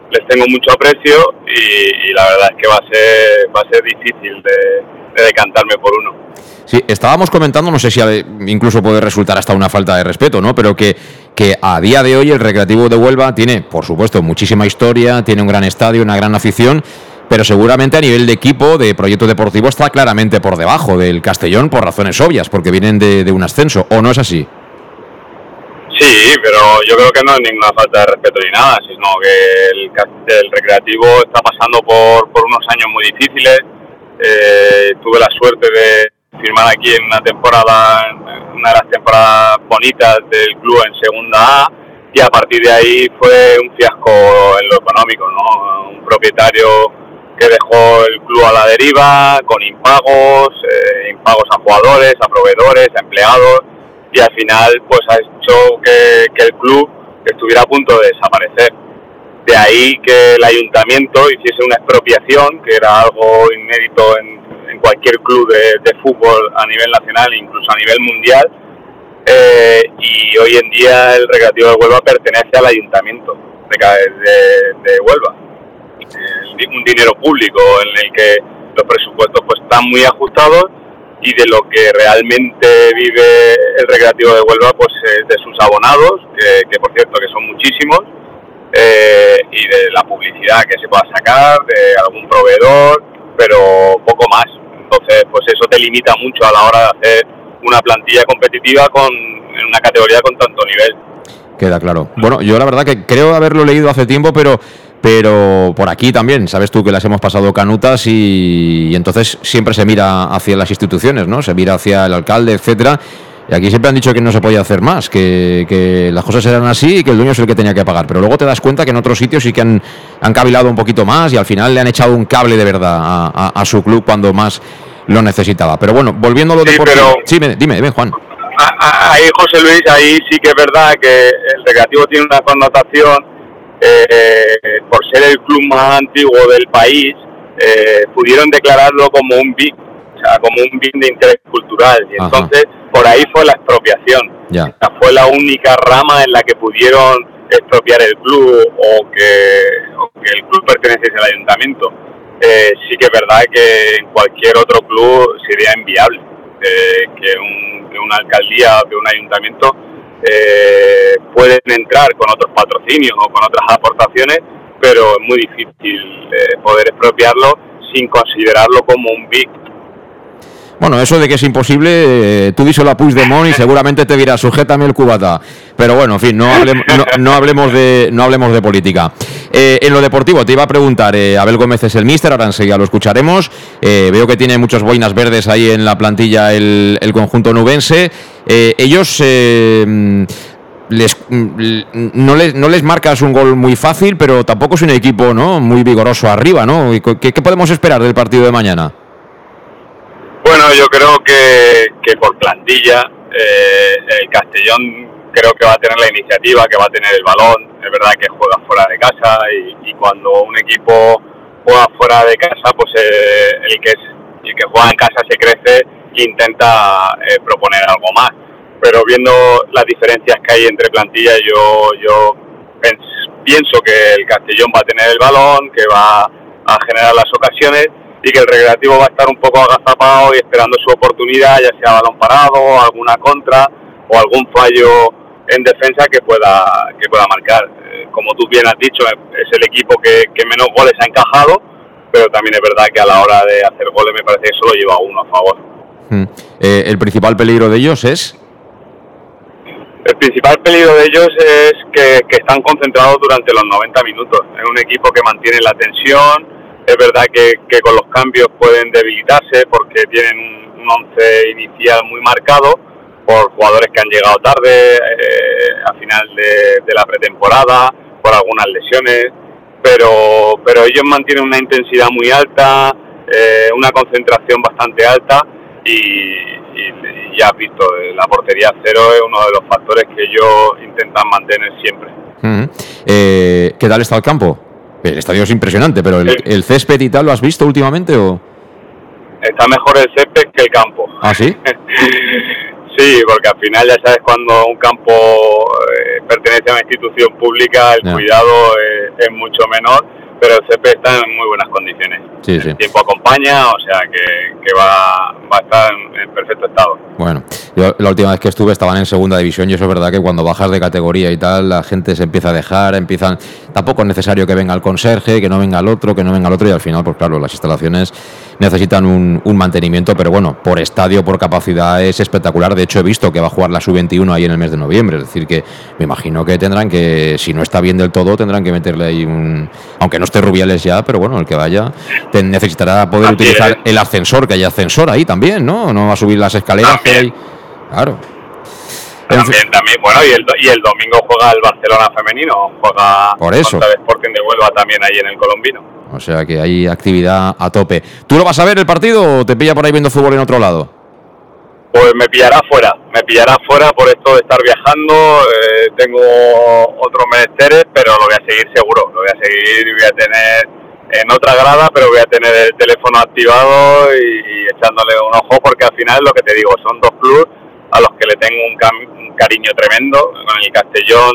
les tengo mucho aprecio y, la verdad es que va a ser, va a ser difícil de decantarme por uno. Sí, estábamos comentando, no sé si incluso puede resultar hasta una falta de respeto, ¿no? Pero que, que a día de hoy el Recreativo de Huelva tiene, por supuesto, muchísima historia, tiene un gran estadio, una gran afición, pero seguramente a nivel de equipo, de proyecto deportivo, está claramente por debajo del Castellón por razones obvias, porque vienen de, un ascenso, ¿o no es así? Sí, pero yo creo que no es ninguna falta de respeto ni nada, sino que el, el recreativo está pasando por, por, unos años muy difíciles. Eh, tuve la suerte de, firmar aquí en una temporada, una de las temporadas bonitas del club en segunda A y a partir de ahí fue un fiasco en lo económico, ¿no? Un propietario que dejó el club a la deriva, con impagos, eh, impagos a jugadores, a proveedores, a empleados, y al final pues ha hecho que, el club estuviera a punto de desaparecer. De ahí que el ayuntamiento hiciese una expropiación, que era algo inédito en, cualquier club de, fútbol a nivel nacional incluso a nivel mundial. Eh, y hoy en día el Recreativo de Huelva pertenece al ayuntamiento de, de, Huelva. un dinero público en el que los presupuestos pues están muy ajustados y de lo que realmente vive el Recreativo de Huelva pues de sus abonados, que, por cierto que son muchísimos, eh, y de la publicidad que se pueda sacar, de algún proveedor, pero poco más. Entonces, pues eso te limita mucho a la hora de hacer una plantilla competitiva con en una categoría con tanto nivel. Queda claro. Bueno, yo la verdad que creo haberlo leído hace tiempo, pero pero por aquí también, sabes tú que las hemos pasado canutas y, entonces siempre se mira hacia las instituciones, ¿no? Se mira hacia el alcalde, etcétera. Y aquí siempre han dicho que no se podía hacer más, que, las cosas eran así y que el dueño es el que tenía que pagar. Pero luego te das cuenta que en otros sitios sí que han, han cavilado un poquito más y al final le han echado un cable de verdad a, su club cuando más lo necesitaba. Pero bueno, volviendo a lo deportivo. Sí, dime, dime, Juan. Ahí, José Luis, ahí sí que es verdad que el recreativo tiene una connotación, eh, por ser el club más antiguo del país, eh, pudieron declararlo como un BIC, o sea, como un bien de interés cultural. Y entonces, por ahí fue la expropiación. Ya. fue la única rama en la que pudieron expropiar el club o que, el club perteneciese al ayuntamiento. Eh, sí que es verdad que en cualquier otro club sería inviable que un una alcaldía o que un ayuntamiento eh, pueden entrar con otros patrocinios o con otras aportaciones, pero es muy difícil eh, poder expropiarlo sin considerarlo como un BIC bueno, eso de que es imposible, eh, tú díselo a Puigdemont y seguramente te dirá, sujétame el cubata. Pero bueno, en fin, no hablemos, de, no hablemos de política. Eh, en lo deportivo, te iba a preguntar, eh, Abel Gómez es el míster, ahora enseguida lo escucharemos. veo que tiene muchos boinas verdes ahí en la plantilla el, conjunto nubense. ellos... Les, no, les, no les marcas un gol muy fácil, pero tampoco es un equipo ¿no? muy vigoroso arriba, ¿no? ¿Qué, qué podemos esperar del partido de mañana? Bueno, yo creo que, que por plantilla eh, el Castellón creo que va a tener la iniciativa, que va a tener el balón. Es verdad que juega fuera de casa y, cuando un equipo juega fuera de casa, pues eh, el, que es, el que juega en casa se crece e intenta eh, proponer algo más. Pero viendo las diferencias que hay entre plantillas, yo, yo pienso que el Castellón va a tener el balón, que va a generar las ocasiones y que el recreativo va a estar un poco agazapado y esperando su oportunidad, ya sea balón parado, alguna contra o algún fallo en defensa que pueda que pueda marcar. Eh, como tú bien has dicho, es el equipo que, menos goles ha encajado, pero también es verdad que a la hora de hacer goles me parece que solo lleva uno a favor. Hmm. Eh, ¿El principal peligro de ellos es? El principal peligro de ellos es que, que están concentrados durante los 90 minutos. Es un equipo que mantiene la tensión, es verdad que, con los cambios pueden debilitarse porque tienen un, once inicial muy marcado por jugadores que han llegado tarde eh, a final de, la pretemporada, por algunas lesiones, pero, pero ellos mantienen una intensidad muy alta, eh, una concentración bastante alta y, ya has visto, eh, la portería cero es uno de los factores que ellos intentan mantener siempre. ¿Qué tal está el campo? El estadio es impresionante, pero el, césped y tal, ¿lo has visto últimamente o...? Está mejor el césped que el campo. ¿Ah, sí? <laughs> sí, porque al final ya sabes cuando un campo eh, pertenece a una institución pública, el cuidado es mucho menor pero el CP está en muy buenas condiciones. El tiempo acompaña, o sea que, va, a estar en, perfecto estado. Bueno, yo la última vez que estuve estaban en segunda división y eso es verdad que cuando bajas de categoría y tal, la gente se empieza a dejar, empiezan... Tampoco es necesario que venga el conserje, que no venga el otro, que no venga el otro y al final, pues claro, las instalaciones necesitan un, mantenimiento, pero bueno, por estadio, por capacidad es espectacular. De hecho, he visto que va a jugar la sub-21 ahí en el mes de noviembre, es decir, que me imagino que tendrán que, si no está bien del todo, tendrán que meterle ahí un... Aunque no esté Rubiales ya, pero bueno, el que vaya necesitará poder utilizar el ascensor, que haya ascensor ahí también, ¿no? No va a subir las escaleras Claro. También, también, bueno, y el, y el domingo juega el Barcelona femenino, juega Por eso. el Sporting de Huelva también ahí en el Colombino. O sea que hay actividad a tope. ¿Tú lo vas a ver el partido o te pilla por ahí viendo fútbol en otro lado? Pues me pillará fuera, me pillará fuera por esto de estar viajando, eh, tengo otros menesteres, pero lo voy a seguir seguro, lo voy a seguir y voy a tener en otra grada, pero voy a tener el teléfono activado y, echándole un ojo porque al final lo que te digo, son dos clubes a los que le tengo un, cariño tremendo. Con el Castellón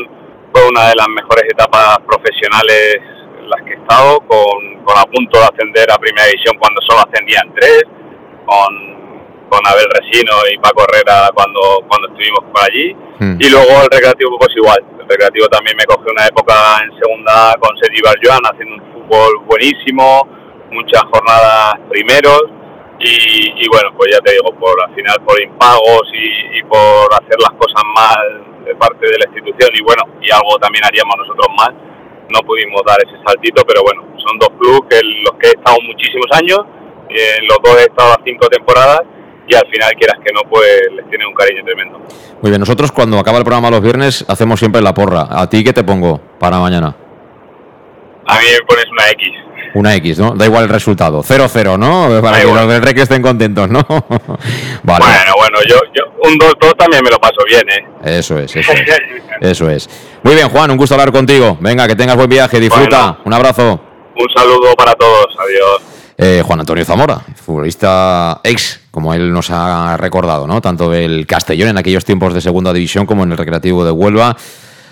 fue una de las mejores etapas profesionales en las que he estado, con, a punto de ascender a Primera División cuando solo ascendían tres, con Abel Resino y Paco Herrera cuando, cuando estuvimos por allí. Hmm. Y luego el Recreativo pues igual. El Recreativo también me cogió una época en segunda con Sergi Barjoan haciendo un fútbol buenísimo, muchas jornadas primeros. Y, bueno, pues ya te digo, por al final por impagos y, por hacer las cosas mal de parte de la institución y bueno, y algo también haríamos nosotros más, no pudimos dar ese saltito, pero bueno, son dos clubes que los que he estado muchísimos años, en los dos he estado a cinco temporadas y al final, quieras que no, pues les tiene un cariño tremendo. Muy bien, nosotros cuando acaba el programa los viernes hacemos siempre la porra. ¿A ti qué te pongo para mañana? A mí me pones una X. Una X, ¿no? Da igual el resultado. 0-0, ¿no? Para que los del Rey estén contentos, ¿no? <laughs> vale. Bueno, bueno, yo, yo un 2-2 también me lo paso bien, ¿eh? Eso es, eso es. <laughs> eso es. Muy bien, Juan, un gusto hablar contigo. Venga, que tengas buen viaje, disfruta. un abrazo. Un saludo para todos, adiós. Eh, Juan Antonio Zamora, futbolista ex, como él nos ha recordado, ¿no? Tanto el Castellón en aquellos tiempos de segunda división como en el Recreativo de Huelva.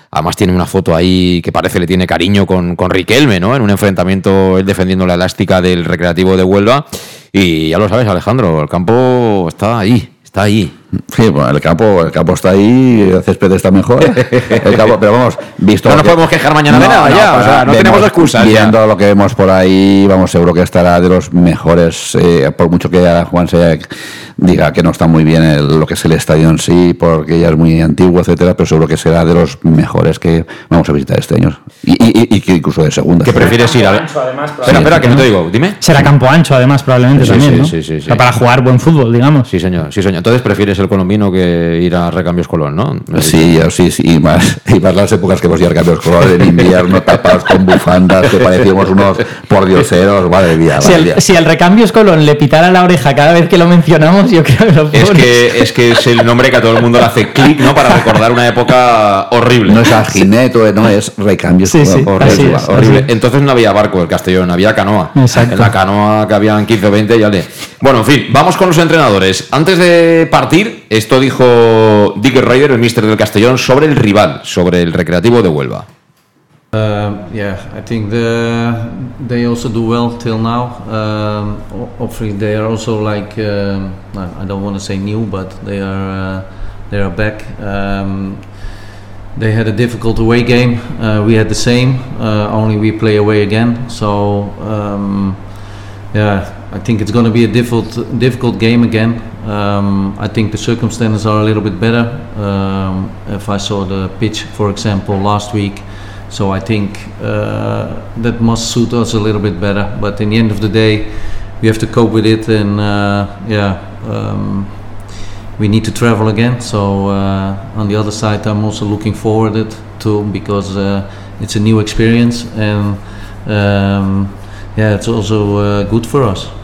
Además tiene una foto ahí que parece le tiene cariño con, con Riquelme, ¿no? En un enfrentamiento, él defendiendo la elástica del Recreativo de Huelva. Y ya lo sabes, Alejandro, el campo está ahí, está ahí. Sí, bueno, el campo, el campo está ahí, el césped está mejor. <laughs> El campo, pero vamos, visto. No nos podemos quejar mañana de nada, ya, o sea, no tenemos excusas. Viendo lo que vemos por ahí, vamos, seguro que estará de los mejores, eh, por mucho que Juan se diga que no está muy bien lo que es el estadio en sí, porque ya es muy antiguo, etcétera, pero seguro que será de los mejores que vamos a visitar este año. Y, y, que incluso de segunda. ¿Qué prefieres ir a Espera, espera, que no te digo, dime. Será campo ancho, además, probablemente también. ¿no? sí, sí, para jugar buen fútbol, digamos. Sí, señor, sí, señor. Entonces prefieres el colombino que ir a Recambios Colón, ¿no? Sí, sí, sí, y más, y más las épocas que hemos ido a Recambios Colón en invierno, tapados con bufandas, que parecíamos unos pordioseros, madre mía. Si, el, si el Recambios Colón le pitara la oreja cada vez que lo mencionamos, yo creo que lo es que, es que es el nombre que a todo el mundo le hace clic, ¿no? Para recordar una época horrible. No es Algineto, no es Recambios sí, sí, horrible. horrible. Entonces no había barco el Castellón, había canoa. En la canoa que habían 15 o 20, ya le. Bueno, en fin, vamos con los entrenadores. Antes de partir, esto dijo Dick Ryder, el mister del Castellón, sobre el rival, sobre el Recreativo de Huelva. Uh, yeah, I think the, they also do well till now. Um, hopefully, they are also like um, I don't want to say new, but they are uh, they are back. Um, they had a difficult away game. Uh, we had the same. Uh, only we play away again. So um, yeah, I think it's going to be a difficult difficult game again. Um, I think the circumstances are a little bit better. Um, if I saw the pitch, for example, last week, so I think uh, that must suit us a little bit better. But in the end of the day, we have to cope with it, and uh, yeah, um, we need to travel again. So uh, on the other side, I'm also looking forward it to because uh, it's a new experience, and um, yeah, it's also uh, good for us.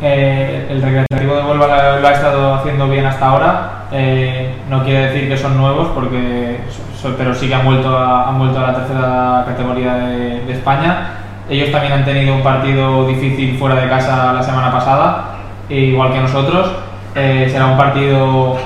Eh, el Recreativo de Huelva lo, ha estado haciendo bien hasta ahora. Eh, no quiere decir que son nuevos, porque, pero sí que han vuelto a, han vuelto a la tercera categoría de, España. Ellos también han tenido un partido difícil fuera de casa la semana pasada, igual que nosotros. Eh, será un partido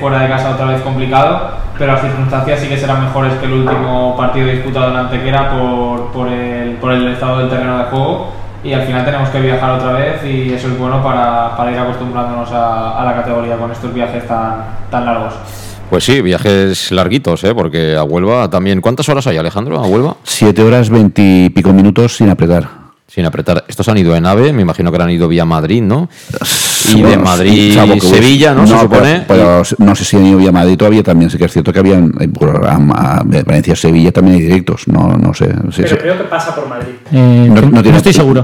fuera de casa otra vez complicado, pero las circunstancias sí que serán mejores que el último partido disputado en Antequera por, por, el, por el estado del terreno de juego y al final tenemos que viajar otra vez y eso es bueno para, para ir acostumbrándonos a, a, la categoría con estos viajes tan, tan largos. Pues sí, viajes larguitos, ¿eh? porque a Huelva también. ¿Cuántas horas hay, Alejandro, a Huelva? Siete horas, veintipico minutos sin apretar. Sin apretar. Estos han ido en AVE, me imagino que han ido vía Madrid, ¿no? Y de Madrid Sevilla, ¿no? se supone. Pero, no sé si han ido vía Madrid todavía, también sí que es cierto que habían programa de Valencia-Sevilla también hay directos, no, no sé. pero creo que pasa por Madrid. Eh, no, estoy seguro.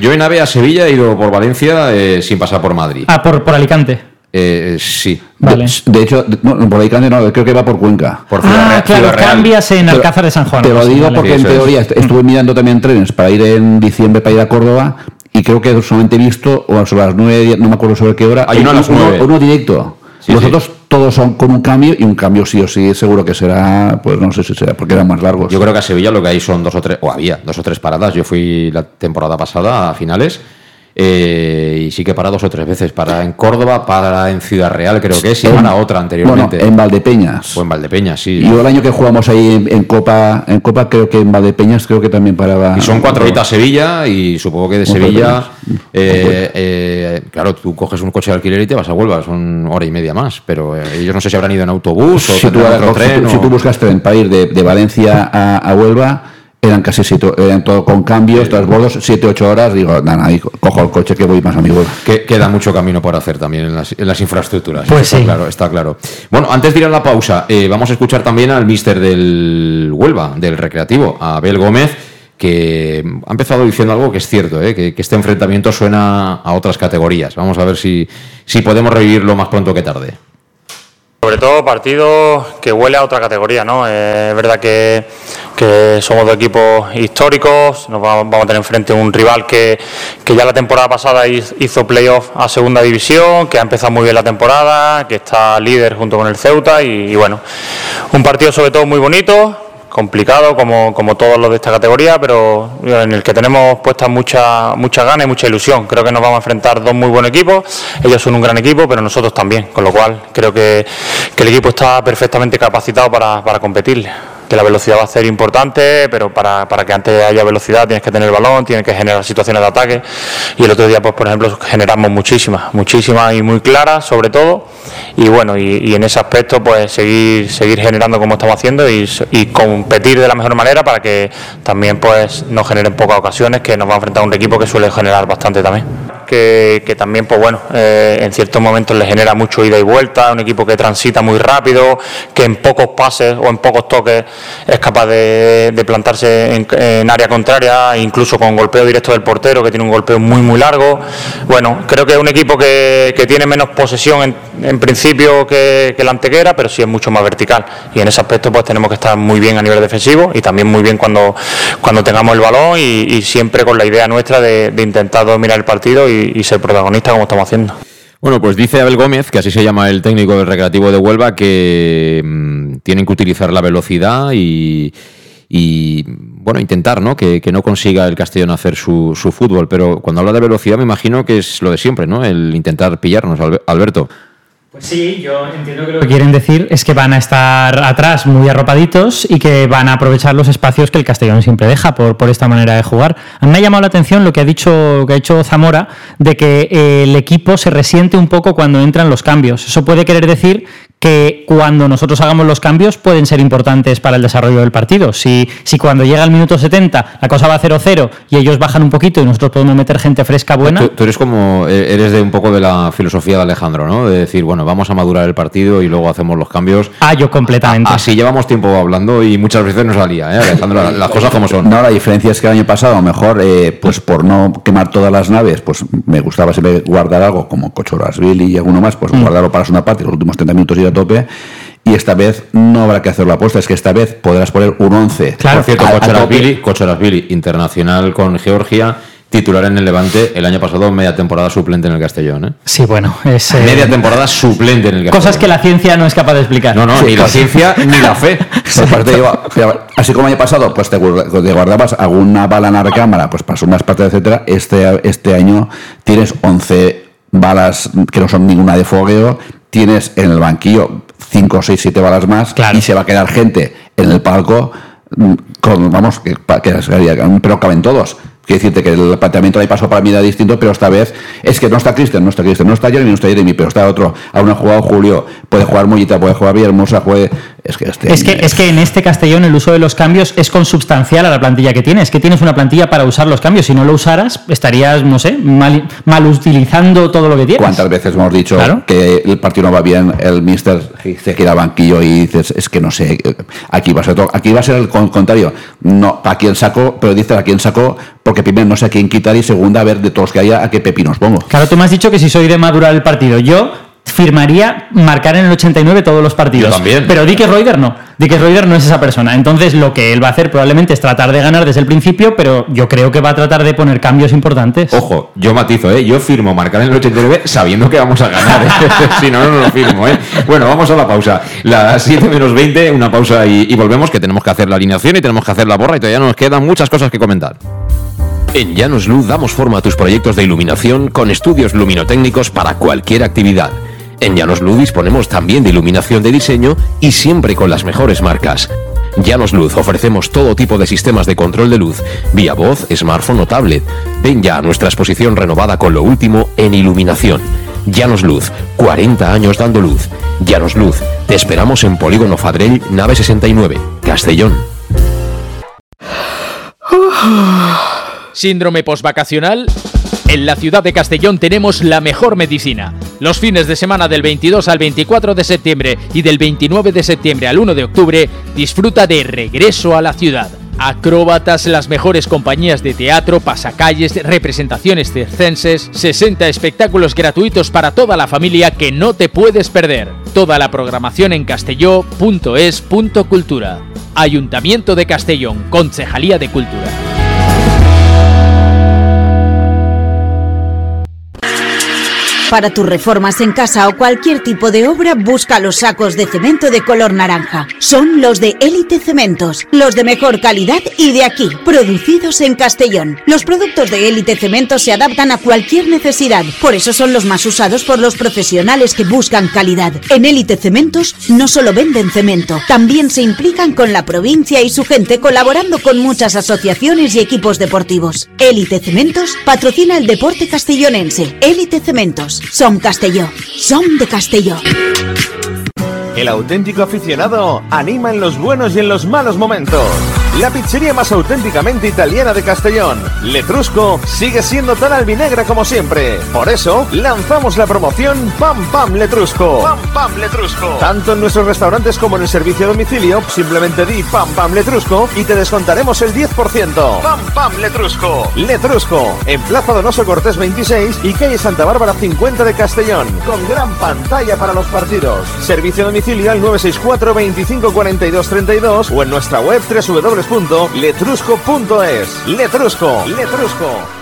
yo, en AVE a Sevilla he ido por Valencia eh, sin pasar por Madrid. Ah, por, por Alicante. Eh, sí. De, hecho, no, por ahí no, creo que va por Cuenca. Por ah, claro, cambias en Alcázar de San Juan. Te lo digo porque en teoría estuve <laughs> mirando también trenes para ir en diciembre para ir a Córdoba y creo que solamente he visto, o sobre las 9, no me acuerdo sobre qué hora, Hay uno a las uno, nueve. uno directo. Sí, Los sí. otros todos son con un cambio y un cambio sí o sí seguro que será, pues no sé si será porque eran más largos. Yo creo que a Sevilla lo que hay son dos o tres, o había dos o tres paradas. Yo fui la temporada pasada a finales eh, y sí que para dos o tres veces. Para en Córdoba, para en Ciudad Real, creo que es, y para otra anteriormente. Bueno, en Valdepeñas. o en Valdepeñas, sí. Yo el año que jugamos ahí en, en Copa, en Copa creo que en Valdepeñas creo que también paraba. Y son cuatro horitas a Sevilla y supongo que de Sevilla, eh, eh, claro, tú coges un coche de alquiler y te vas a Huelva, son hora y media más, pero eh, ellos no sé si habrán ido en autobús o si tú, tendrán otro si tú- tren. si o- tú buscas tren para ir de, de Valencia a, a Huelva, eran casi siete, eran todo con cambios, transbordos, 7-8 horas. Digo, nada, ahí cojo el coche que voy más a mi Huelva. Que queda mucho camino por hacer también en las, en las infraestructuras. Pues está sí. claro, está claro. Bueno, antes de ir a la pausa, eh, vamos a escuchar también al mister del Huelva, del Recreativo, a Abel Gómez, que ha empezado diciendo algo que es cierto, eh, que, que este enfrentamiento suena a otras categorías. Vamos a ver si, si podemos revivirlo más pronto que tarde. Sobre todo partido que huele a otra categoría, ¿no? Eh, es verdad que, que somos dos equipos históricos, nos vamos, a tener enfrente un rival que, que ya la temporada pasada hiz- hizo playoff a segunda división, que ha empezado muy bien la temporada, que está líder junto con el Ceuta y, y bueno, un partido sobre todo muy bonito, complicado como, como todos los de esta categoría, pero en el que tenemos puestas mucha, mucha ganas y mucha ilusión. Creo que nos vamos a enfrentar dos muy buenos equipos, ellos son un gran equipo, pero nosotros también, con lo cual creo que, que el equipo está perfectamente capacitado para, para competir. Que la velocidad va a ser importante, pero para, para que antes haya velocidad tienes que tener el balón, tienes que generar situaciones de ataque. Y el otro día, pues por ejemplo, generamos muchísimas, muchísimas y muy claras, sobre todo. Y bueno, y, en ese aspecto, pues seguir, seguir generando como estamos haciendo y, y competir de la mejor manera para que también pues nos generen pocas ocasiones, que nos va a enfrentar un equipo que suele generar bastante también. Que, también, pues bueno, eh, en ciertos momentos le genera mucho ida y vuelta, un equipo que transita muy rápido, que en pocos pases o en pocos toques es capaz de, de plantarse en, área contraria, incluso con golpeo directo del portero, que tiene un golpeo muy, muy largo. Bueno, creo que es un equipo que, que tiene menos posesión en, en principio que, que la Antequera, pero sí es mucho más vertical. Y en ese aspecto, pues tenemos que estar muy bien a nivel defensivo y también muy bien cuando, cuando tengamos el balón y, y siempre con la idea nuestra de, de intentar dominar el partido y, y ser protagonista como estamos haciendo. Bueno, pues dice Abel Gómez, que así se llama el técnico del Recreativo de Huelva, que mm, tienen que utilizar la velocidad y, y, bueno, intentar ¿no? Que, que no consiga el Castellón hacer su, su fútbol. Pero cuando habla de velocidad me imagino que es lo de siempre, ¿no? El intentar pillarnos, Albe- Alberto. Pues sí, yo entiendo que lo que quieren decir es que van a estar atrás muy arropaditos y que van a aprovechar los espacios que el Castellón siempre deja por, por esta manera de jugar. A mí me ha llamado la atención lo que ha dicho, que ha dicho Zamora de que eh, el equipo se resiente un poco cuando entran los cambios. Eso puede querer decir que cuando nosotros hagamos los cambios pueden ser importantes para el desarrollo del partido. Si, si cuando llega el minuto 70 la cosa va 0-0 y ellos bajan un poquito y nosotros podemos meter gente fresca buena, Tú, tú eres como, eh, eres de un poco de la filosofía de Alejandro, ¿no? De decir, bueno, vamos a madurar el partido y luego hacemos los cambios. ah, yo completamente. Así llevamos tiempo hablando y muchas veces no salía, ¿eh, Alejandro? Las- cosas como son. No, la diferencia es que el año pasado, a lo mejor, eh, pues por no quemar todas las naves, pues me gustaba siempre guardar algo como Cochoras Billy y alguno más, pues Mm. guardarlo para segunda parte, los últimos 30 minutos a tope. Y esta vez no habrá que hacer la apuesta, es que esta vez podrás poner un 11. Claro. Por cierto, Cocherasvili, internacional con Georgia, titular en el Levante, el año pasado media temporada suplente en el Castellón. ¿eh? Sí, bueno, es... eh, Media temporada suplente en el Castellón. Cosas que la ciencia no es capaz de explicar. No, no, Sí, ni la ciencia ni la fe. <laughs> Por parte así como el año pasado, pues te guardabas alguna bala en la recámara, pues para unas partes, etcétera. Este, este año tienes 11 balas que no son ninguna de fogueo, tienes en el banquillo 5, 6, 7 balas más Claro. y se va a quedar gente en el palco mm, con, vamos, que, que pero caben todos. Quiero decirte que el planteamiento de paso para mí era distinto, pero esta vez es que no está Cristian, no está Cristian, no está Jeremy, no está Jeremy, pero está otro. Aún ha jugado Julio, puede jugar Mollita, puede jugar Villahermosa, puede. Es que este Es que, es que en este Castellón el uso de los cambios es consubstancial a la plantilla que tienes. Que tienes una plantilla para usar los cambios. Si no lo usaras, estarías, no sé, mal, mal utilizando todo lo que tienes. ¿Cuántas veces hemos dicho Claro. que el partido no va bien? El mister se gira al banquillo y dices, es que no sé, aquí va a ser, todo- aquí va a ser el con- contrario. No, a quién sacó, pero dices a quién sacó, porque primero no sé a quién quitar y segunda, a ver de todos que haya, a qué pepinos pongo. Claro, tú me has dicho que si soy de madurar el partido. Yo firmaría marcar en el 89 todos los partidos. Yo también. Pero Dick Reuter no. Dick Reuter no es esa persona. Entonces lo que él va a hacer probablemente es tratar de ganar desde el principio, pero yo creo que va a tratar de poner cambios importantes. Ojo, yo matizo, ¿eh? Yo firmo marcar en el 89 sabiendo que vamos a ganar. ¿eh? <laughs> si no, no lo firmo, ¿eh? Bueno, vamos a la pausa. Las 7 menos 20, una pausa y, y volvemos, que tenemos que hacer la alineación y tenemos que hacer la borra y todavía nos quedan muchas cosas que comentar. En Llanos Luz damos forma a tus proyectos de iluminación con estudios luminotécnicos para cualquier actividad. En Llanos Luz disponemos también de iluminación de diseño y siempre con las mejores marcas. Llanos Luz ofrecemos todo tipo de sistemas de control de luz, vía voz, smartphone o tablet. Ven ya a nuestra exposición renovada con lo último en iluminación. Llanos Luz, 40 años dando luz. Llanos Luz, te esperamos en Polígono Fadrell, nave 69, Castellón. Síndrome postvacacional. En la ciudad de Castellón tenemos la mejor medicina. Los fines de semana del 22 al 24 de septiembre y del 29 de septiembre al 1 de octubre, disfruta de regreso a la ciudad. Acróbatas, las mejores compañías de teatro, pasacalles, representaciones circenses, 60 espectáculos gratuitos para toda la familia que no te puedes perder. Toda la programación en castelló.es.cultura. Ayuntamiento de Castellón, Concejalía de Cultura. Para tus reformas en casa o cualquier tipo de obra, busca los sacos de cemento de color naranja. Son los de Élite Cementos, los de mejor calidad y de aquí, producidos en Castellón. Los productos de Élite Cementos se adaptan a cualquier necesidad, por eso son los más usados por los profesionales que buscan calidad. En Élite Cementos no solo venden cemento, también se implican con la provincia y su gente colaborando con muchas asociaciones y equipos deportivos. Élite Cementos patrocina el deporte castellonense. Élite Cementos. Som Castelló. De Castelló. El auténtico aficionado anima en los buenos y en los malos momentos. La pizzería más auténticamente italiana de Castellón, Letrusco, sigue siendo tan albinegra como siempre. Por eso, lanzamos la promoción Pam Pam Letrusco. Pam Pam Letrusco. Tanto en nuestros restaurantes como en el servicio a domicilio, simplemente di Pam Pam Letrusco y te descontaremos el 10%. Pam Pam Letrusco. Letrusco, en Plaza Donoso Cortés 26 y calle Santa Bárbara 50 de Castellón, con gran pantalla para los partidos. Servicio a domicilio al 964 25 42 32 o en nuestra web www.letrusco.es. Letrusco, Letrusco.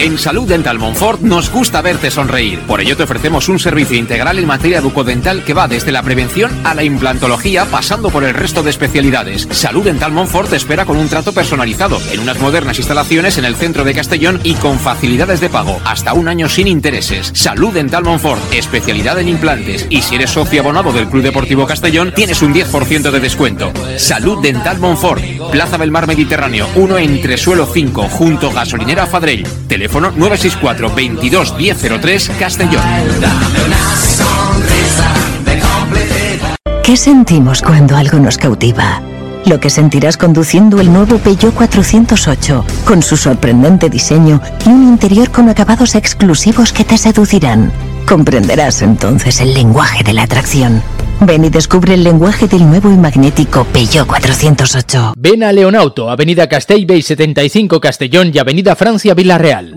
En Salud Dental Monfort nos gusta verte sonreír. Por ello te ofrecemos un servicio integral en materia bucodental que va desde la prevención a la implantología pasando por el resto de especialidades. Salud Dental Monfort espera con un trato personalizado en unas modernas instalaciones en el centro de Castellón y con facilidades de pago hasta un año sin intereses. Salud Dental Monfort, especialidad en implantes y si eres socio abonado del Club Deportivo Castellón tienes un 10% de descuento. Salud Dental Monfort, Plaza del Mar Mediterráneo, 1 entre suelo 5 junto gasolinera Fadrell. 964 22 1003 Castellón. ¿Qué sentimos cuando algo nos cautiva? Lo que sentirás conduciendo el nuevo Peugeot 408, con su sorprendente diseño y un interior con acabados exclusivos que te seducirán. Comprenderás entonces el lenguaje de la atracción. Ven y descubre el lenguaje del nuevo y magnético Peugeot 408. Ven a Leonauto, Avenida Castellbey 75 Castellón y Avenida Francia Villarreal.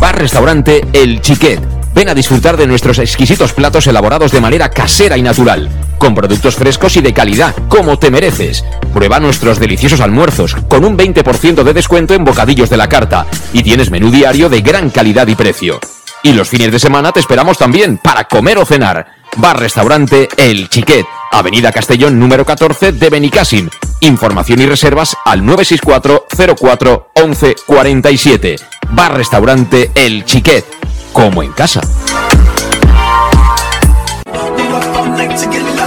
Bar Restaurante El Chiquet. Ven a disfrutar de nuestros exquisitos platos elaborados de manera casera y natural, con productos frescos y de calidad, como te mereces. Prueba nuestros deliciosos almuerzos, con un 20% de descuento en bocadillos de la carta, y tienes menú diario de gran calidad y precio. Y los fines de semana te esperamos también para comer o cenar. Bar Restaurante El Chiquet, Avenida Castellón número 14 de Benicassim. Información y reservas al 964 04 11 47. Bar Restaurante El Chiquet, como en casa.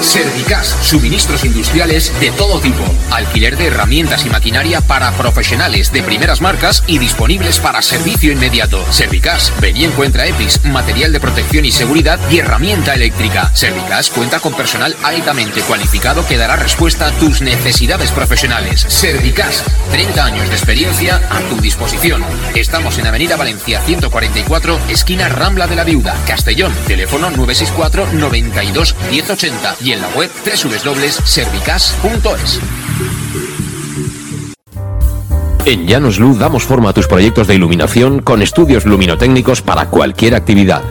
Servicas, suministros industriales de todo tipo, alquiler de herramientas y maquinaria para profesionales de primeras marcas y disponibles para servicio inmediato. Servicas, ven y encuentra EPIs, material de protección y seguridad y herramienta eléctrica. Servicas cuenta con personal altamente cualificado que dará respuesta a tus necesidades profesionales. Servicas, 30 años de experiencia a tu disposición. Estamos en Avenida Valencia 144, esquina Rambla de la Viuda, Castellón. Teléfono 964 92 1080 en la web www.servicas.es. En Llanos Luz damos forma a tus proyectos de iluminación con estudios luminotécnicos para cualquier actividad.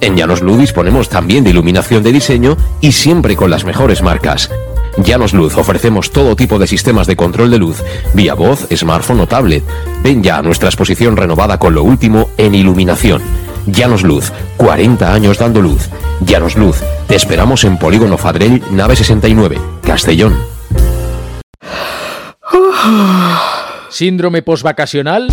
En Llanos Luz disponemos también de iluminación de diseño y siempre con las mejores marcas. Llanos Luz ofrecemos todo tipo de sistemas de control de luz, vía voz, smartphone o tablet. Ven ya a nuestra exposición renovada con lo último en iluminación. Llanos Luz, 40 años dando luz. Llanos Luz, te esperamos en Polígono Fadrell, nave 69, Castellón. Síndrome postvacacional?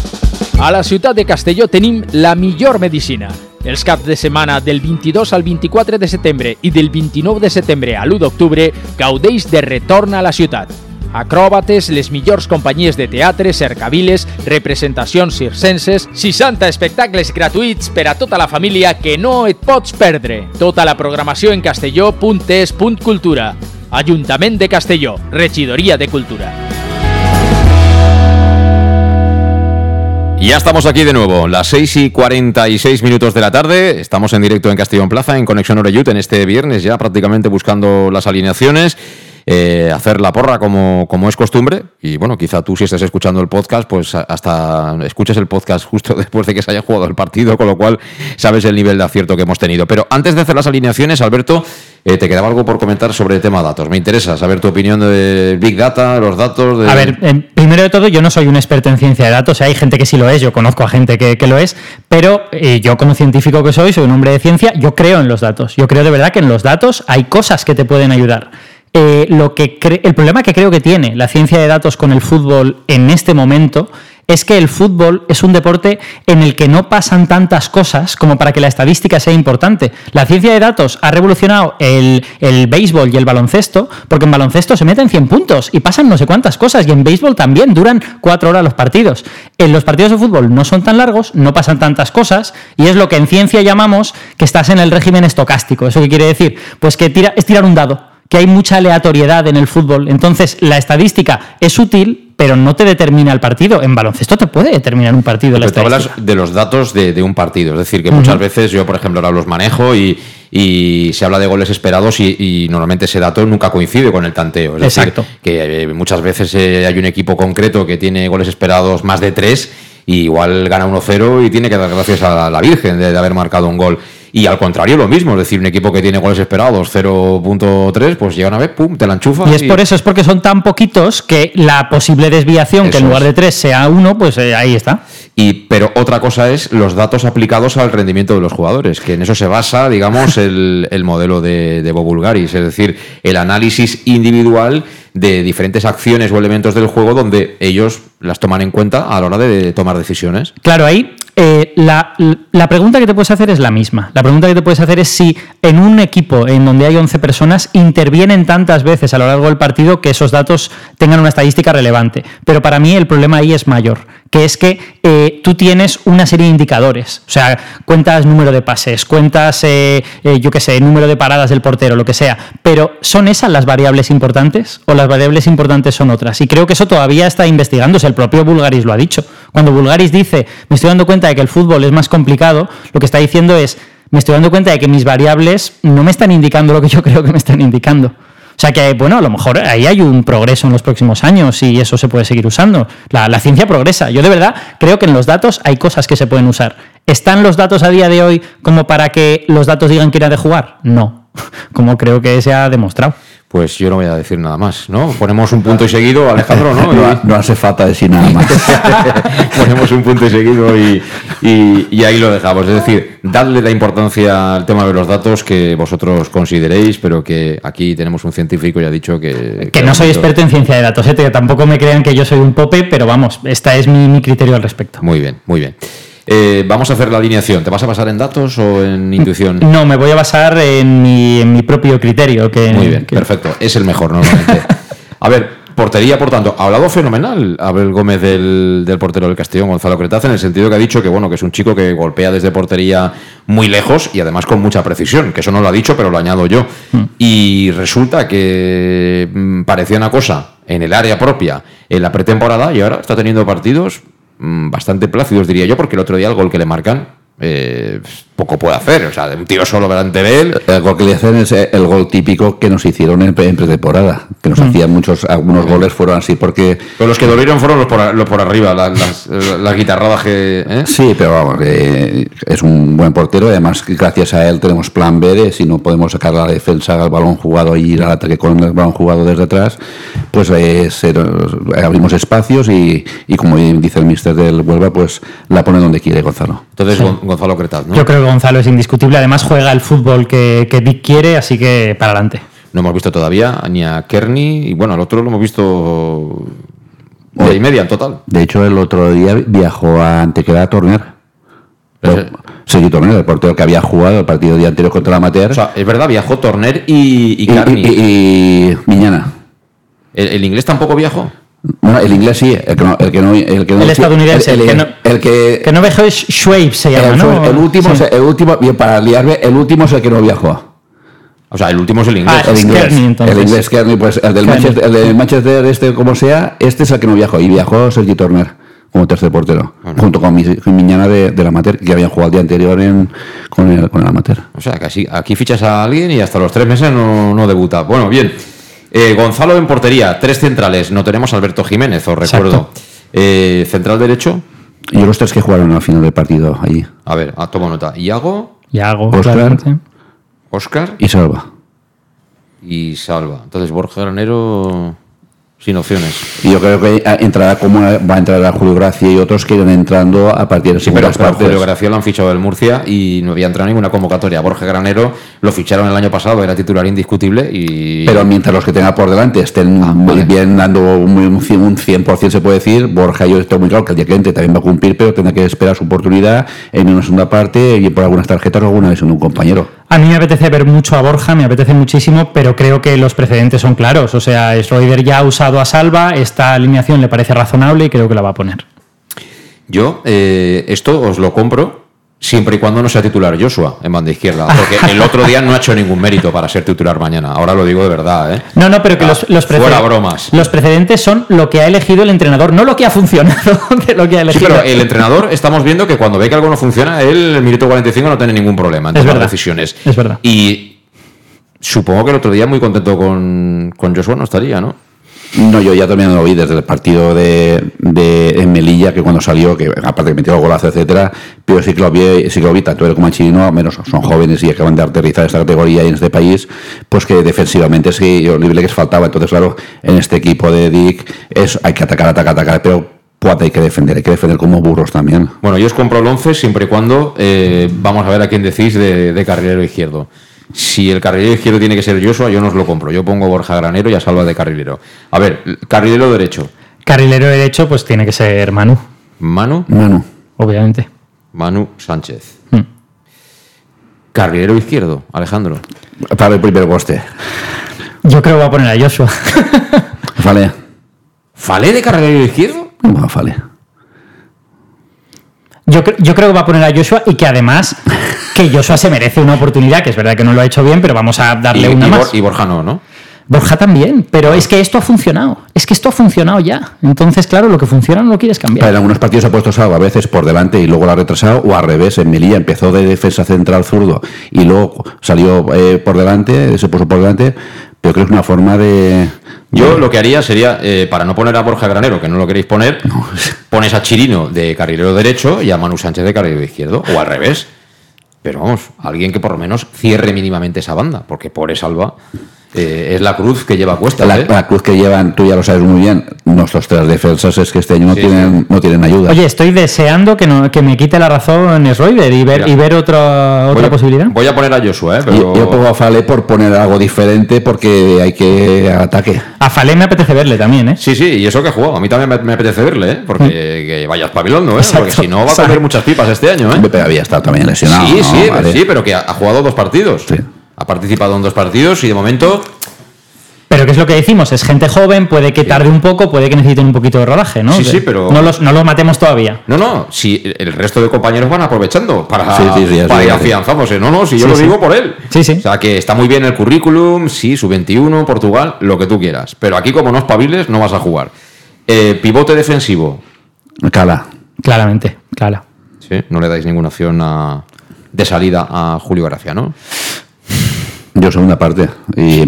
A la ciutat de Castelló tenim la millor medicina. Els caps de setmana del 22 al 24 de setembre i del 29 de setembre a l'1 d'octubre gaudeix de retorn a la ciutat. Acròbates, les millors companyies de teatre, cercaviles, representacions circenses, 60 espectacles gratuïts per a tota la família que no et pots perdre. Tota la programació en castelló.es.cultura. Ajuntament de Castelló, Regidoria de Cultura. Ya estamos aquí de nuevo, las 6 y 46 minutos de la tarde. Estamos en directo en Castellón Plaza, en Conexión Oreyut, en este viernes ya prácticamente buscando las alineaciones. Eh, hacer la porra como, como es costumbre. Y bueno, quizá tú si estás escuchando el podcast, pues hasta escuches el podcast justo <laughs> después de que se haya jugado el partido, con lo cual sabes el nivel de acierto que hemos tenido. Pero antes de hacer las alineaciones, Alberto, eh, te quedaba algo por comentar sobre el tema datos. Me interesa saber tu opinión de Big Data, los datos. De... A ver, eh, primero de todo, yo no soy un experto en ciencia de datos. Hay gente que sí lo es, yo conozco a gente que, que lo es, pero yo como científico que soy, soy un hombre de ciencia, yo creo en los datos. Yo creo de verdad que en los datos hay cosas que te pueden ayudar. Eh, lo que el problema que creo que tiene la ciencia de datos con el fútbol en este momento es que el fútbol es un deporte en el que no pasan tantas cosas como para que la estadística sea importante. La ciencia de datos ha revolucionado el, el, béisbol y el baloncesto, porque en baloncesto se meten 100 puntos y pasan no sé cuántas cosas, y en béisbol también duran 4 horas los partidos. En los partidos de fútbol no son tan largos, no pasan tantas cosas, y es lo que en ciencia llamamos que estás en el régimen estocástico. ¿Eso qué quiere decir? Pues que tira, es tirar un dado que hay mucha aleatoriedad en el fútbol. Entonces, la estadística es útil, pero no te determina el partido. En baloncesto te puede determinar un partido. Pero te hablas de los datos de, un partido. Es decir, que muchas veces yo, por ejemplo, ahora los manejo y, se habla de goles esperados y, normalmente ese dato nunca coincide con el tanteo. Es Exacto. decir, que eh, muchas veces eh, hay un equipo concreto que tiene goles esperados más de tres y igual gana 1-0 y tiene que dar gracias a la Virgen de haber marcado un gol. Y al contrario, lo mismo, es decir, un equipo que tiene goles esperados 0.3, pues llega una vez, pum, te la enchufa. Y es por eso, es porque son tan poquitos que la posible desviación, que en lugar de 3 sea 1, pues eh, ahí está. Y, pero otra cosa es los datos aplicados al rendimiento de los jugadores, que en eso se basa, digamos, <laughs> el, el modelo de, de Bobulgaris, es decir, el análisis individual de diferentes acciones o elementos del juego donde ellos las toman en cuenta a la hora de tomar decisiones. Claro, ahí eh, la, la, pregunta que te puedes hacer es la misma. La pregunta que te puedes hacer es si en un equipo en donde hay 11 personas intervienen tantas veces a lo largo del partido que esos datos tengan una estadística relevante. Pero para mí el problema ahí es mayor, que es que eh, tú tienes una serie de indicadores. O sea, cuentas número de pases, cuentas, eh, yo qué sé, número de paradas del portero, lo que sea. Pero ¿son esas las variables importantes o las variables importantes son otras? Y creo que eso todavía está investigándose. El propio Bulgaris lo ha dicho. Cuando Bulgaris dice, me estoy dando cuenta de que el fútbol es más complicado, lo que está diciendo es, me estoy dando cuenta de que mis variables no me están indicando lo que yo <laughs> creo que me están indicando. O sea que, bueno, a lo mejor ahí hay un progreso en los próximos años y eso se puede seguir usando. La, la, ciencia progresa. Yo de verdad creo que en los datos hay cosas que se pueden usar. ¿Están los datos a día de hoy como para que los datos digan que era de jugar? No, <laughs> como creo que se ha demostrado pues yo no voy a decir nada más, ¿no? Ponemos un punto y seguido, Alejandro, ¿no? <laughs> No, hace falta decir nada más. <laughs> Ponemos un punto y seguido y, y, ahí lo dejamos. Es decir, dadle la importancia al tema de los datos que vosotros consideréis, pero que aquí tenemos un científico y ha dicho que... Que, no soy experto en ciencia de datos, ¿eh? tampoco me crean que yo soy un pope, pero vamos, esta es mi, mi criterio al respecto. Muy bien, muy bien. Eh, vamos a hacer la alineación. ¿Te vas a basar en datos o en intuición? No, me voy a basar en mi, en mi propio criterio. Que, Muy bien, perfecto. Es el mejor normalmente. <laughs> a ver, portería, por tanto, ha hablado fenomenal Abel Gómez del, del, portero del Castellón, Gonzalo Cretaz, en el sentido que ha dicho que bueno, que es un chico que golpea desde portería muy lejos y además con mucha precisión, que eso no lo ha dicho, pero lo añado yo. Mm. Y resulta que mm, parecía una cosa en el área propia en la pretemporada y ahora está teniendo partidos bastante plácidos, diría yo, porque el otro día el gol que le marcan, eh, poco puede hacer. O sea, un tío solo delante de él. El gol que le hacen es el gol típico que nos hicieron en, pretemporada. Que nos Mm. hacían muchos, algunos goles fueron así porque. Pero los que dolieron fueron los por, los por arriba, las, las, las guitarradas que. ¿eh? Sí, pero vamos, que es un buen portero. y Además, gracias a él tenemos plan B de si no podemos sacar la defensa al balón jugado y ir al ataque con el balón jugado desde atrás, pues eh, se- abrimos espacios y, y como dice el mister del Huelva, pues la pone donde quiere Gonzalo. Entonces, Gon- Gonzalo Cretas, ¿no? Yo creo que Gonzalo es indiscutible. Además, juega el fútbol que, que Dick quiere, así que para adelante. No hemos visto todavía ni a Kearney y bueno, al otro lo hemos visto de y media en total. De hecho, el otro día viajó a Antequera Torner. Sergi Torner, el portero que había jugado el partido día anterior contra la Amateur. O sea, es verdad, viajó Torner y, y Kearney. y, y Miñana. ¿El, el inglés tampoco viajó? No, el inglés sí, el que no. El, que no, el, que no- El estadounidense, El, el que el- no- el que. Que no vejo es Schweib, se llama, el, ¿no? el último, Sí. el último, bien, para liarme, el último es el que no viajó. O sea, el último es el inglés. Ah, el inglés, Kearney, entonces. el inglés Kearney, pues el del. Manchester, el del Manchester, este como sea, este es el que no viajó. Y viajó Sergi Torner como tercer portero, junto con, mi, con Miñana de, del Amateur, que habían jugado el día anterior en, con, el, con el Amateur. O sea, que así- aquí fichas a alguien y hasta los tres meses no, no debuta. Bueno, bien. Eh, Gonzalo en portería, tres centrales. No tenemos a Alberto Jiménez, os recuerdo. Eh, central derecho. Y los tres que jugaron al final del partido allí. A ver, ah, tomo nota. Iago, Iago, claramente. Oscar Y Salva. y Salva. Entonces Borja Granero sin opciones. Y yo creo que entrará como va a entrar a Julio Gracia y otros que irán entrando a partir de Sí, pero, pero partes. Julio Gracia lo han fichado del Murcia y no había entrado en ninguna convocatoria. Borja Granero lo ficharon el año pasado, era titular indiscutible y... Pero mientras los que tenga por delante estén Ah, vale. bien dando un, un 100%, un 100% se puede decir, Borja yo estoy muy claro que el día que entre también va a cumplir, pero tendrá que esperar su oportunidad en una segunda parte, bien por algunas tarjetas o alguna vez en un compañero. A mí me apetece ver mucho a Borja, me apetece muchísimo, pero creo que los precedentes son claros. O sea, Schroeder ya ha usado a Salva, esta alineación le parece razonable y creo que la va a poner. Yo eh, esto os lo compro siempre y cuando no sea titular Joshua en banda izquierda, porque <laughs> el otro día no ha hecho ningún mérito para ser titular mañana. Ahora lo digo de verdad, ¿eh? No, no, pero que Ah, los, los, fuera precedentes, bromas. los precedentes son lo que ha elegido el entrenador, no lo que ha funcionado <laughs> de lo que ha Sí, elegido. pero el entrenador estamos viendo que cuando ve que algo no funciona, él el minuto 45 no tiene ningún problema en tomar verdad. decisiones. Es verdad. Y supongo que el otro día muy contento con, con Joshua no estaría, ¿no? No, yo ya también lo vi desde el partido de, de en Melilla, que cuando salió, que aparte que metió el golazo, etcétera, pero sí que lo vi, sí que lo vi tanto él como al menos son jóvenes y acaban de aterrizar esta categoría y en este país, pues que defensivamente sí, yo vi que les faltaba. Entonces, claro, en este equipo de Dick es, hay que atacar, atacar, atacar, pero puata, hay que defender, hay que defender como burros también. Bueno, yo os compro el 11 siempre y cuando eh, vamos a ver a quién decís de, de carrilero izquierdo. Si el carrilero izquierdo tiene que ser Joshua, yo no os lo compro. Yo pongo Borja Granero y a Salva de carrilero. A ver, carrilero derecho. Carrilero derecho, pues tiene que ser Manu, Manu, Manu. obviamente. Manu Sánchez. Hmm. Carrilero izquierdo, Alejandro. Para el primer poste. Yo creo que va a poner a Joshua. <laughs> Vale. ¿Falé de carrilero izquierdo? Bueno, vale. Yo, yo creo que va a poner a Joshua y que además que Joshua se merece una oportunidad, que es verdad que no lo ha hecho bien, pero vamos a darle y una más. y Borja no, ¿no? Borja también, pero es que esto ha funcionado. Es que esto ha funcionado ya. Entonces, claro, lo que funciona no lo quieres Pero cambiar. en algunos partidos ha puesto Salva a veces por delante y luego lo ha retrasado, o al revés, en Melilla empezó de defensa central zurdo y luego salió eh, por delante, se puso por delante, pero creo que es una forma de... Yo lo que haría sería, eh, para no poner a Borja Granero, que no lo queréis poner, pones a Chirino de carrilero derecho y a Manu Sánchez de carrilero izquierdo, o al revés. Pero vamos, alguien que por lo menos cierre mínimamente esa banda, porque por Salva eh, es la cruz que lleva a cuesta. La, ¿eh? la cruz que llevan, tú ya lo sabes muy bien, nuestros tres defensas es que este año no, Sí, tienen, no tienen ayuda. Oye, estoy deseando que, no, que me quite la razón Schroeder y ver, Mira. y ver otra, otra posibilidad. voy a poner a Joshua, ¿eh? Pero Yo pongo a Fale por poner algo diferente porque hay que ataque. A Falé me apetece verle también, ¿eh? Sí, sí, y eso que ha jugado. A mí también me, me apetece verle, ¿eh? Porque que vaya espabilando, ¿eh? Exacto, Porque si no va a comer muchas pipas este año, ¿eh? Pero había estado también lesionado. sí, ¿no? sí, Vale. sí, pero que ha, ha jugado dos partidos. Sí. Ha participado en dos partidos y de momento Pero ¿qué es lo que decimos? Es gente joven, puede que tarde un poco, puede que necesiten un poquito de rodaje, ¿no? Sí, sí, pero- No los, no los matemos todavía. No, no, si el resto de compañeros van aprovechando para, Sí, sí, sí, para sí, ir sí. afianzándose. No, no, si yo Sí, lo sí. digo por él. Sí, sí. O sea, que está muy bien el currículum, sí, su 21, Portugal, lo que tú quieras. Pero aquí, como no espabiles, no vas a jugar. Eh, pivote defensivo. Cala. Claramente, claro. Sí, no le dais ninguna opción a de salida a Julio Gracia, ¿no? Yo segunda parte. Y,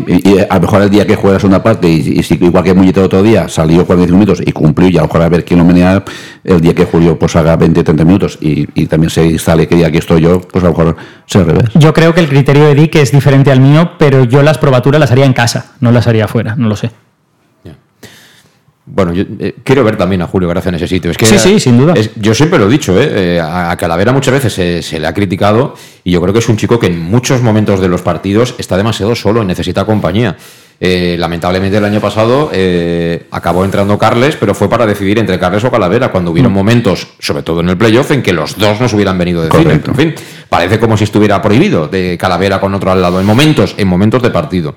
a lo mejor el día que juega la segunda parte, y, si igual que Mullito otro día, salió 45 minutos y cumplió, y a lo mejor a ver quién lo menea, el día que Julio pues haga 20 30 minutos y, también se sale que día que estoy yo, pues a lo mejor se revés. Yo creo que el criterio de Dick es diferente al mío, pero yo las probaturas las haría en casa, no las haría afuera, no lo sé. Bueno, yo eh, quiero ver también a Julio Gracia en ese sitio. Es que Sí, sí, sin duda. es- yo siempre lo he dicho, ¿eh? Eh, a a Calavera muchas veces se, se le ha criticado y yo creo que es un chico que en muchos momentos de los partidos está demasiado solo y necesita compañía. Eh, lamentablemente el año pasado acabó entrando Carles, pero fue para decidir entre Carles o Calavera, cuando Mm. hubieron momentos, sobre todo en el playoff, en que los dos nos hubieran venido de cine. Correcto. En fin, parece como si estuviera prohibido de Calavera con otro al lado, en momentos, en momentos de partido.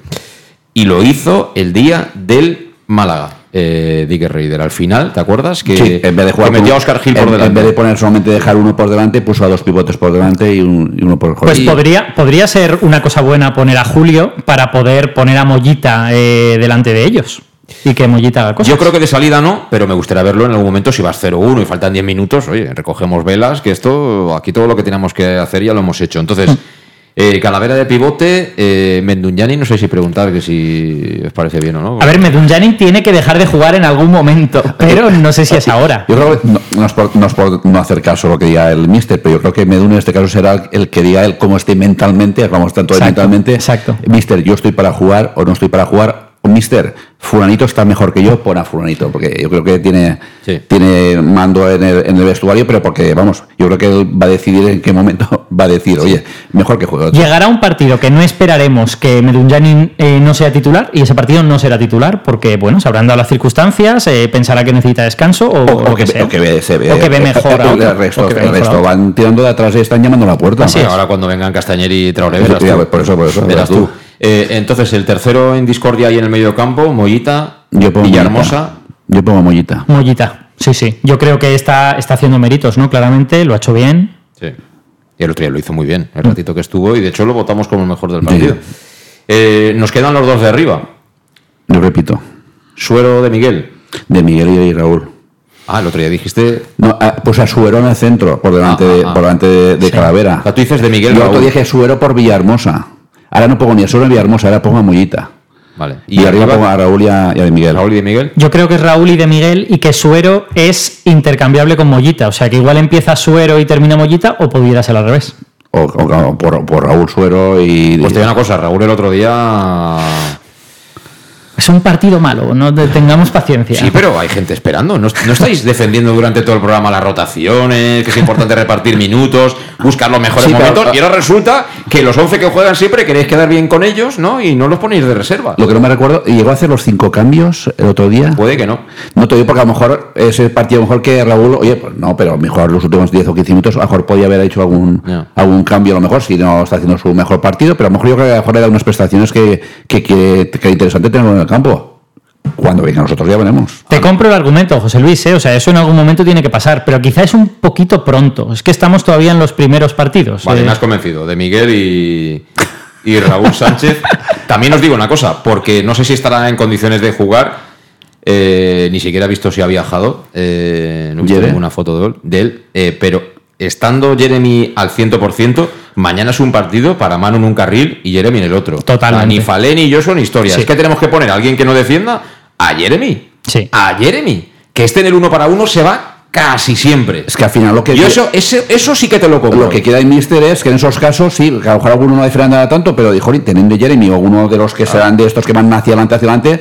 Y lo hizo el día del Málaga, eh, Dick Raider. Al final, ¿te acuerdas? Que, Sí, en vez de jugar que metió a Oscar Gil por en- delante. En vez de poner solamente dejar uno por delante, puso a dos pivotes por delante y, un- y uno por Pues y- podría, podría ser una cosa buena poner a Julio para poder poner a Mollita eh, delante de ellos y que Mollita haga cosas. Yo creo que de salida no, pero me gustaría verlo en algún momento si vas 0-1 y faltan 10 minutos. Oye, recogemos velas, que esto, aquí todo lo que teníamos que hacer ya lo hemos hecho. Entonces, Mm. <laughs> eh, Calavera de pivote, eh, Menduñani, no sé si preguntar que si os parece bien o no. A ver, Medunjanin tiene que dejar de jugar en algún momento, <laughs> pero no sé si es ahora. Yo creo que no, no es por, no es por no hacer caso a lo que diga el mister, pero yo creo que Medun en este caso será el que diga él cómo esté mentalmente, vamos tanto de Exacto, mentalmente. exacto. Mister, yo estoy para jugar o no estoy para jugar. Mister, fulanito está mejor que yo, pon a fulanito, porque yo creo que tiene, tiene mando en el, en el vestuario, pero porque, vamos, yo creo que él va a decidir en qué momento <laughs> va a decir, oye, mejor que juegue. Llegará un partido que no esperaremos que Medunjanin eh, no sea titular y ese partido no será titular porque, bueno, se habrán dado las circunstancias, eh, pensará que necesita descanso o, O, o que, sea. o que ve, se ve, O que ve mejor a <laughs> el, resto, que el mejor resto van tirando de atrás y están llamando a la puerta. Hombre, ahora cuando vengan Castañer y Traoré, verás tú. por eso, por eso, Verás verás tú. tú. Eh, entonces, el tercero en discordia y en el medio campo, Mollita, Yo pongo Villahermosa. Mollita. Yo pongo Mollita. Mollita, sí, sí. Yo creo que está, está haciendo méritos, ¿no? Claramente, lo ha hecho bien. Sí. Y el otro día lo hizo muy bien, el ratito que estuvo, y de hecho lo votamos como el mejor del partido. Eh, nos quedan los dos de arriba. Yo repito. Suero de Miguel. De Miguel y Raúl. Ah, el otro día dijiste. No, ah, pues a Suero en el centro, por delante, Ah, de, ah, ah. por delante de, de Sí. Calavera. O sea, tú dices de Miguel Yo otro dije Suero por Villahermosa. Ahora no pongo ni a Suero ni a Villahermosa, ahora pongo a Mollita. Vale. Y, arriba pongo a Raúl y a, y a de Miguel. Raúl y de Miguel. Yo creo que es Raúl y de Miguel y que Suero es intercambiable con Mollita. O sea, que igual empieza Suero y termina Mollita o pudiera ser al revés. O, o- o por, por Raúl Suero y. Pues te digo una cosa, Raúl el otro día. Es un partido malo, no te- tengamos paciencia. Sí, pero hay gente esperando. ¿No, no estáis defendiendo durante todo el programa las rotaciones, que es importante repartir minutos, buscar los mejores Sí, pero- momentos? Y ahora resulta que los 11 que juegan siempre queréis quedar bien con ellos, ¿no? Y no los ponéis de reserva. Lo que no me recuerdo, ¿llegó a hacer los cinco cambios el otro día? Puede que no. No te digo porque a lo mejor ese partido mejor que Raúl, oye, pues no, pero a lo mejor los últimos 10 o 15 minutos, a lo mejor podía haber hecho algún, algún cambio, a lo mejor, si no está haciendo su mejor partido, pero a lo mejor yo creo que a lo mejor le da unas prestaciones que, que, que, que es interesante tenerlo en el campo. Cuando venga nosotros ya veremos. Te compro el argumento, José Luis, ¿eh? o sea, eso en algún momento tiene que pasar, pero quizá es un poquito pronto. Es que estamos todavía en los primeros partidos. Vale, eh. me has convencido. De Miguel y, y Raúl Sánchez. <laughs> También os digo una cosa, porque no sé si estará en condiciones de jugar. eh, ni siquiera he visto si ha viajado. eh, no he visto ninguna foto de él. de él, eh, pero estando Jeremy al 100%, mañana es un partido para Manu en un carril y Jeremy en el otro. Totalmente. Ni Falé ni yo son historias. Sí. Es que tenemos que poner a alguien que no defienda a Jeremy. Sí. A Jeremy. Que esté en el uno para uno se va casi siempre. Es que al final lo que. Yo eso, ese- eso sí que te lo compro. Lo que queda en Mister es que en esos casos, sí, que a lo mejor alguno no diferencia tanto, pero dijo, teniendo Jeremy o uno de los que serán de estos que van hacia adelante, hacia adelante,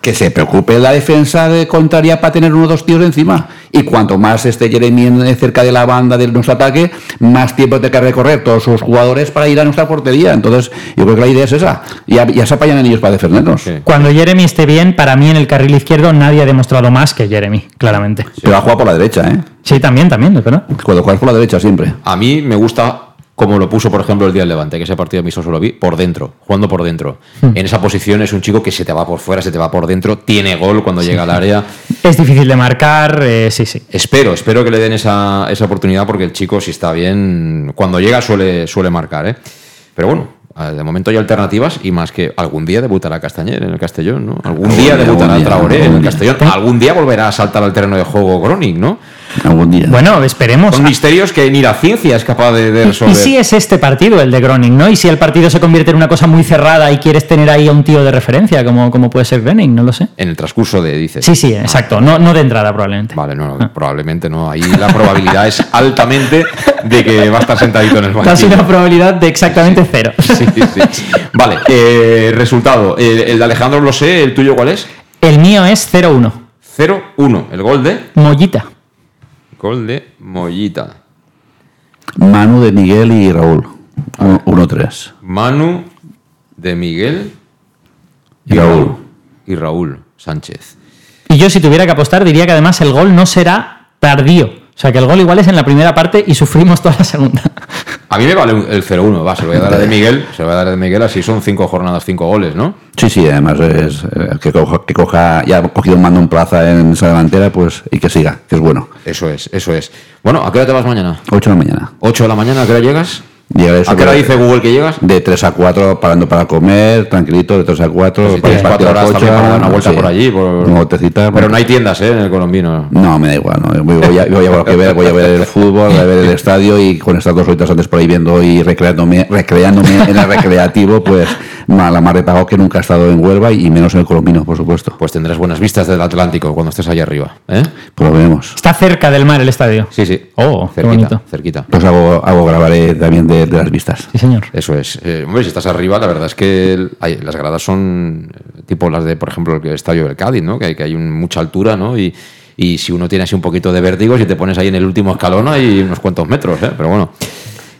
que se preocupe la defensa de contraria para tener uno o dos tíos encima. Y cuanto más esté Jeremy en- cerca de la banda de nuestro ataque, más tiempo tiene que recorrer todos sus jugadores para ir a nuestra portería. Entonces, yo creo que la idea es esa. Ya, ya se apañan ellos para defendernos. Cuando Jeremy esté bien, para mí en el carril izquierdo nadie ha demostrado más que Jeremy, claramente. Pero ha jugado por la derecha, ¿eh? Sí, también, también, es verdad. Cuando juegas por la derecha siempre. A mí me gusta como lo puso, por ejemplo, el día del Levante, que ese partido mismo solo vi, por dentro, jugando por dentro. Hmm. En esa posición es un chico que se te va por fuera, se te va por dentro, tiene gol cuando llega al área. Es difícil de marcar, eh, sí, sí. Espero, espero que le den esa, esa oportunidad porque el chico, si está bien, cuando llega suele, suele marcar. ¿eh? Pero bueno, eh, de momento hay alternativas y más que algún día debutará Castañer en el Castellón, ¿no? Algún día día, debutará Traoré en el. Castellón. Algún día volverá a saltar al terreno de juego Groning, ¿no? Algún día. Bueno, esperemos. Son misterios que ni la ciencia es capaz de, de ¿Y resolver. si es este partido, el de Groningen, ¿no? Y si el partido se convierte en una cosa muy cerrada y quieres tener ahí a un tío de referencia, como, como puede ser Groningen, no lo sé. En el transcurso de, dices. Sí, sí, exacto. No, no de entrada, probablemente. Vale, no, probablemente no. Ahí la probabilidad es altamente de que va a estar sentadito en el Casi banquillo. una probabilidad de exactamente cero. Sí, sí. Vale, eh, resultado. El, el de Alejandro lo sé, ¿el tuyo cuál es? El mío es 0-1. 0-1. El gol de. Mollita. Gol de Mollita. Manu de Miguel y Raúl. 1-3. Manu de Miguel Y Raúl. y Raúl Sánchez. Y yo, si tuviera que apostar, diría que además el gol no será tardío. O sea, que el gol igual es en la primera parte y sufrimos toda la segunda. A mí me vale el 0-1, va, se lo voy a dar a de Miguel, se lo voy a dar a de Miguel, así son cinco jornadas, cinco goles, ¿no? Sí, sí, además es que, coja, que coja, ya ha cogido un mando en plaza en esa delantera, pues, y que siga, que es bueno. Eso es, eso es. Bueno, ¿a qué hora te vas mañana? 8 de la mañana. 8 de la mañana, ¿a qué hora llegas? Llegaré ¿A qué hora dice Google que llegas? De 3 a 4, parando para comer, tranquilito, de 3 a 4. Pues si tienes cuatro horas también para dar una vuelta por allí. por- Una vueltecita. Pero no hay tiendas, ¿eh? En el colombino. No, me da igual, no. voy, voy a, voy a ver lo que ver, voy a ver el fútbol, voy a ver el estadio y con estas dos horitas antes por ahí viendo y recreándome, recreándome en el recreativo, pues la mar de pago que nunca he estado en Huelva y menos en el colombino, por supuesto. Pues tendrás buenas vistas del Atlántico cuando estés allá arriba, ¿eh? Pues lo veremos. Está cerca del mar el estadio. Sí, sí. Oh, qué cerquita, bonito. cerquita. Pues hago, hago grabaré también de, de las vistas. Sí, señor. Eso es. Eh, hombre, si estás arriba, la verdad es que el- hay- las gradas son eh, tipo las de, por ejemplo, el estadio del Cádiz, ¿no? Que hay, que hay un- mucha altura, ¿no? Y, y si uno tiene así un poquito de vértigo, si te pones ahí en el último escalón, hay unos cuantos metros, ¿eh? Pero bueno.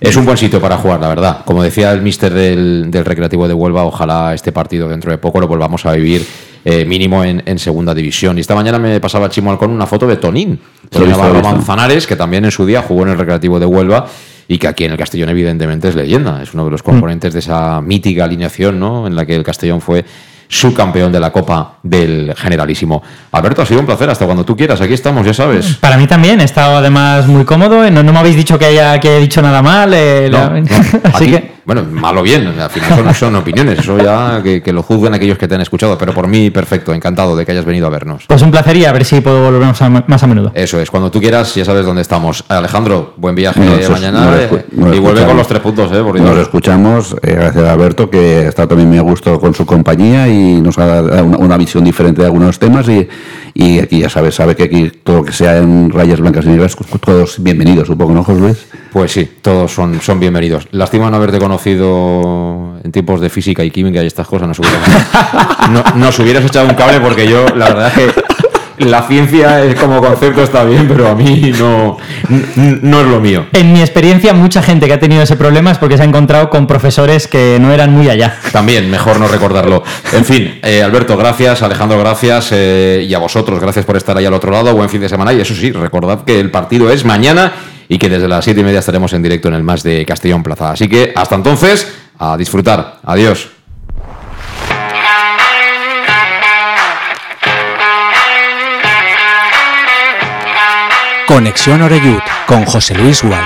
Es un buen sitio para jugar, la verdad. Como decía el mister del, del Recreativo de Huelva, ojalá este partido dentro de poco lo volvamos a vivir eh, mínimo en, en segunda división. Y esta mañana me pasaba Chimo con una foto de Tonín, Tonín. Manzanares, que también en su día jugó en el Recreativo de Huelva y que aquí en el Castellón evidentemente es leyenda. Es uno de los componentes de esa mítica alineación ¿no? en la que el Castellón fue subcampeón de la Copa del Generalísimo. Alberto, ha sido un placer. Hasta cuando tú quieras. Aquí estamos, ya sabes. Para mí también, he estado además muy cómodo. No, no me habéis dicho que haya que he dicho nada mal. eh, No, la- no. <laughs> Así Aquí, que. Bueno, mal o bien, al final son, son opiniones, eso ya que, que lo juzguen aquellos que te han escuchado, pero por mí perfecto, encantado de que hayas venido a vernos. Pues un placer y a ver si puedo volver más a, más a menudo. Eso es, cuando tú quieras ya sabes dónde estamos. Alejandro, buen viaje Nos mañana nos eh, nos y vuelve con los tres puntos, eh, por Nos escuchamos, eh, gracias a Alberto, que ha estado también muy a gusto con su compañía y nos ha dado una, una visión diferente de algunos temas. Y, y aquí ya sabes, sabe que aquí todo lo que sea en rayas blancas y negras, todos bienvenidos, supongo, ¿no, José Luis? Pues sí, todos son, son bienvenidos. Lástima no haberte conocido en tiempos de física y química y estas cosas. Nos hubieras, no, nos hubieras echado un cable porque yo, la verdad es que la ciencia es como concepto está bien, pero a mí no, n- no es lo mío. En mi experiencia, mucha gente que ha tenido ese problema es porque se ha encontrado con profesores que no eran muy allá. También, mejor no recordarlo. En fin, eh, Alberto, gracias, Alejandro, gracias, eh, y a vosotros, gracias por estar ahí al otro lado. Buen fin de semana. Y eso sí, recordad que el partido es mañana y que desde las siete y media estaremos en directo en el Más de Castellón Plaza. Así que hasta entonces, a disfrutar. Adiós. Conexión Oreyud con José Luis Gual.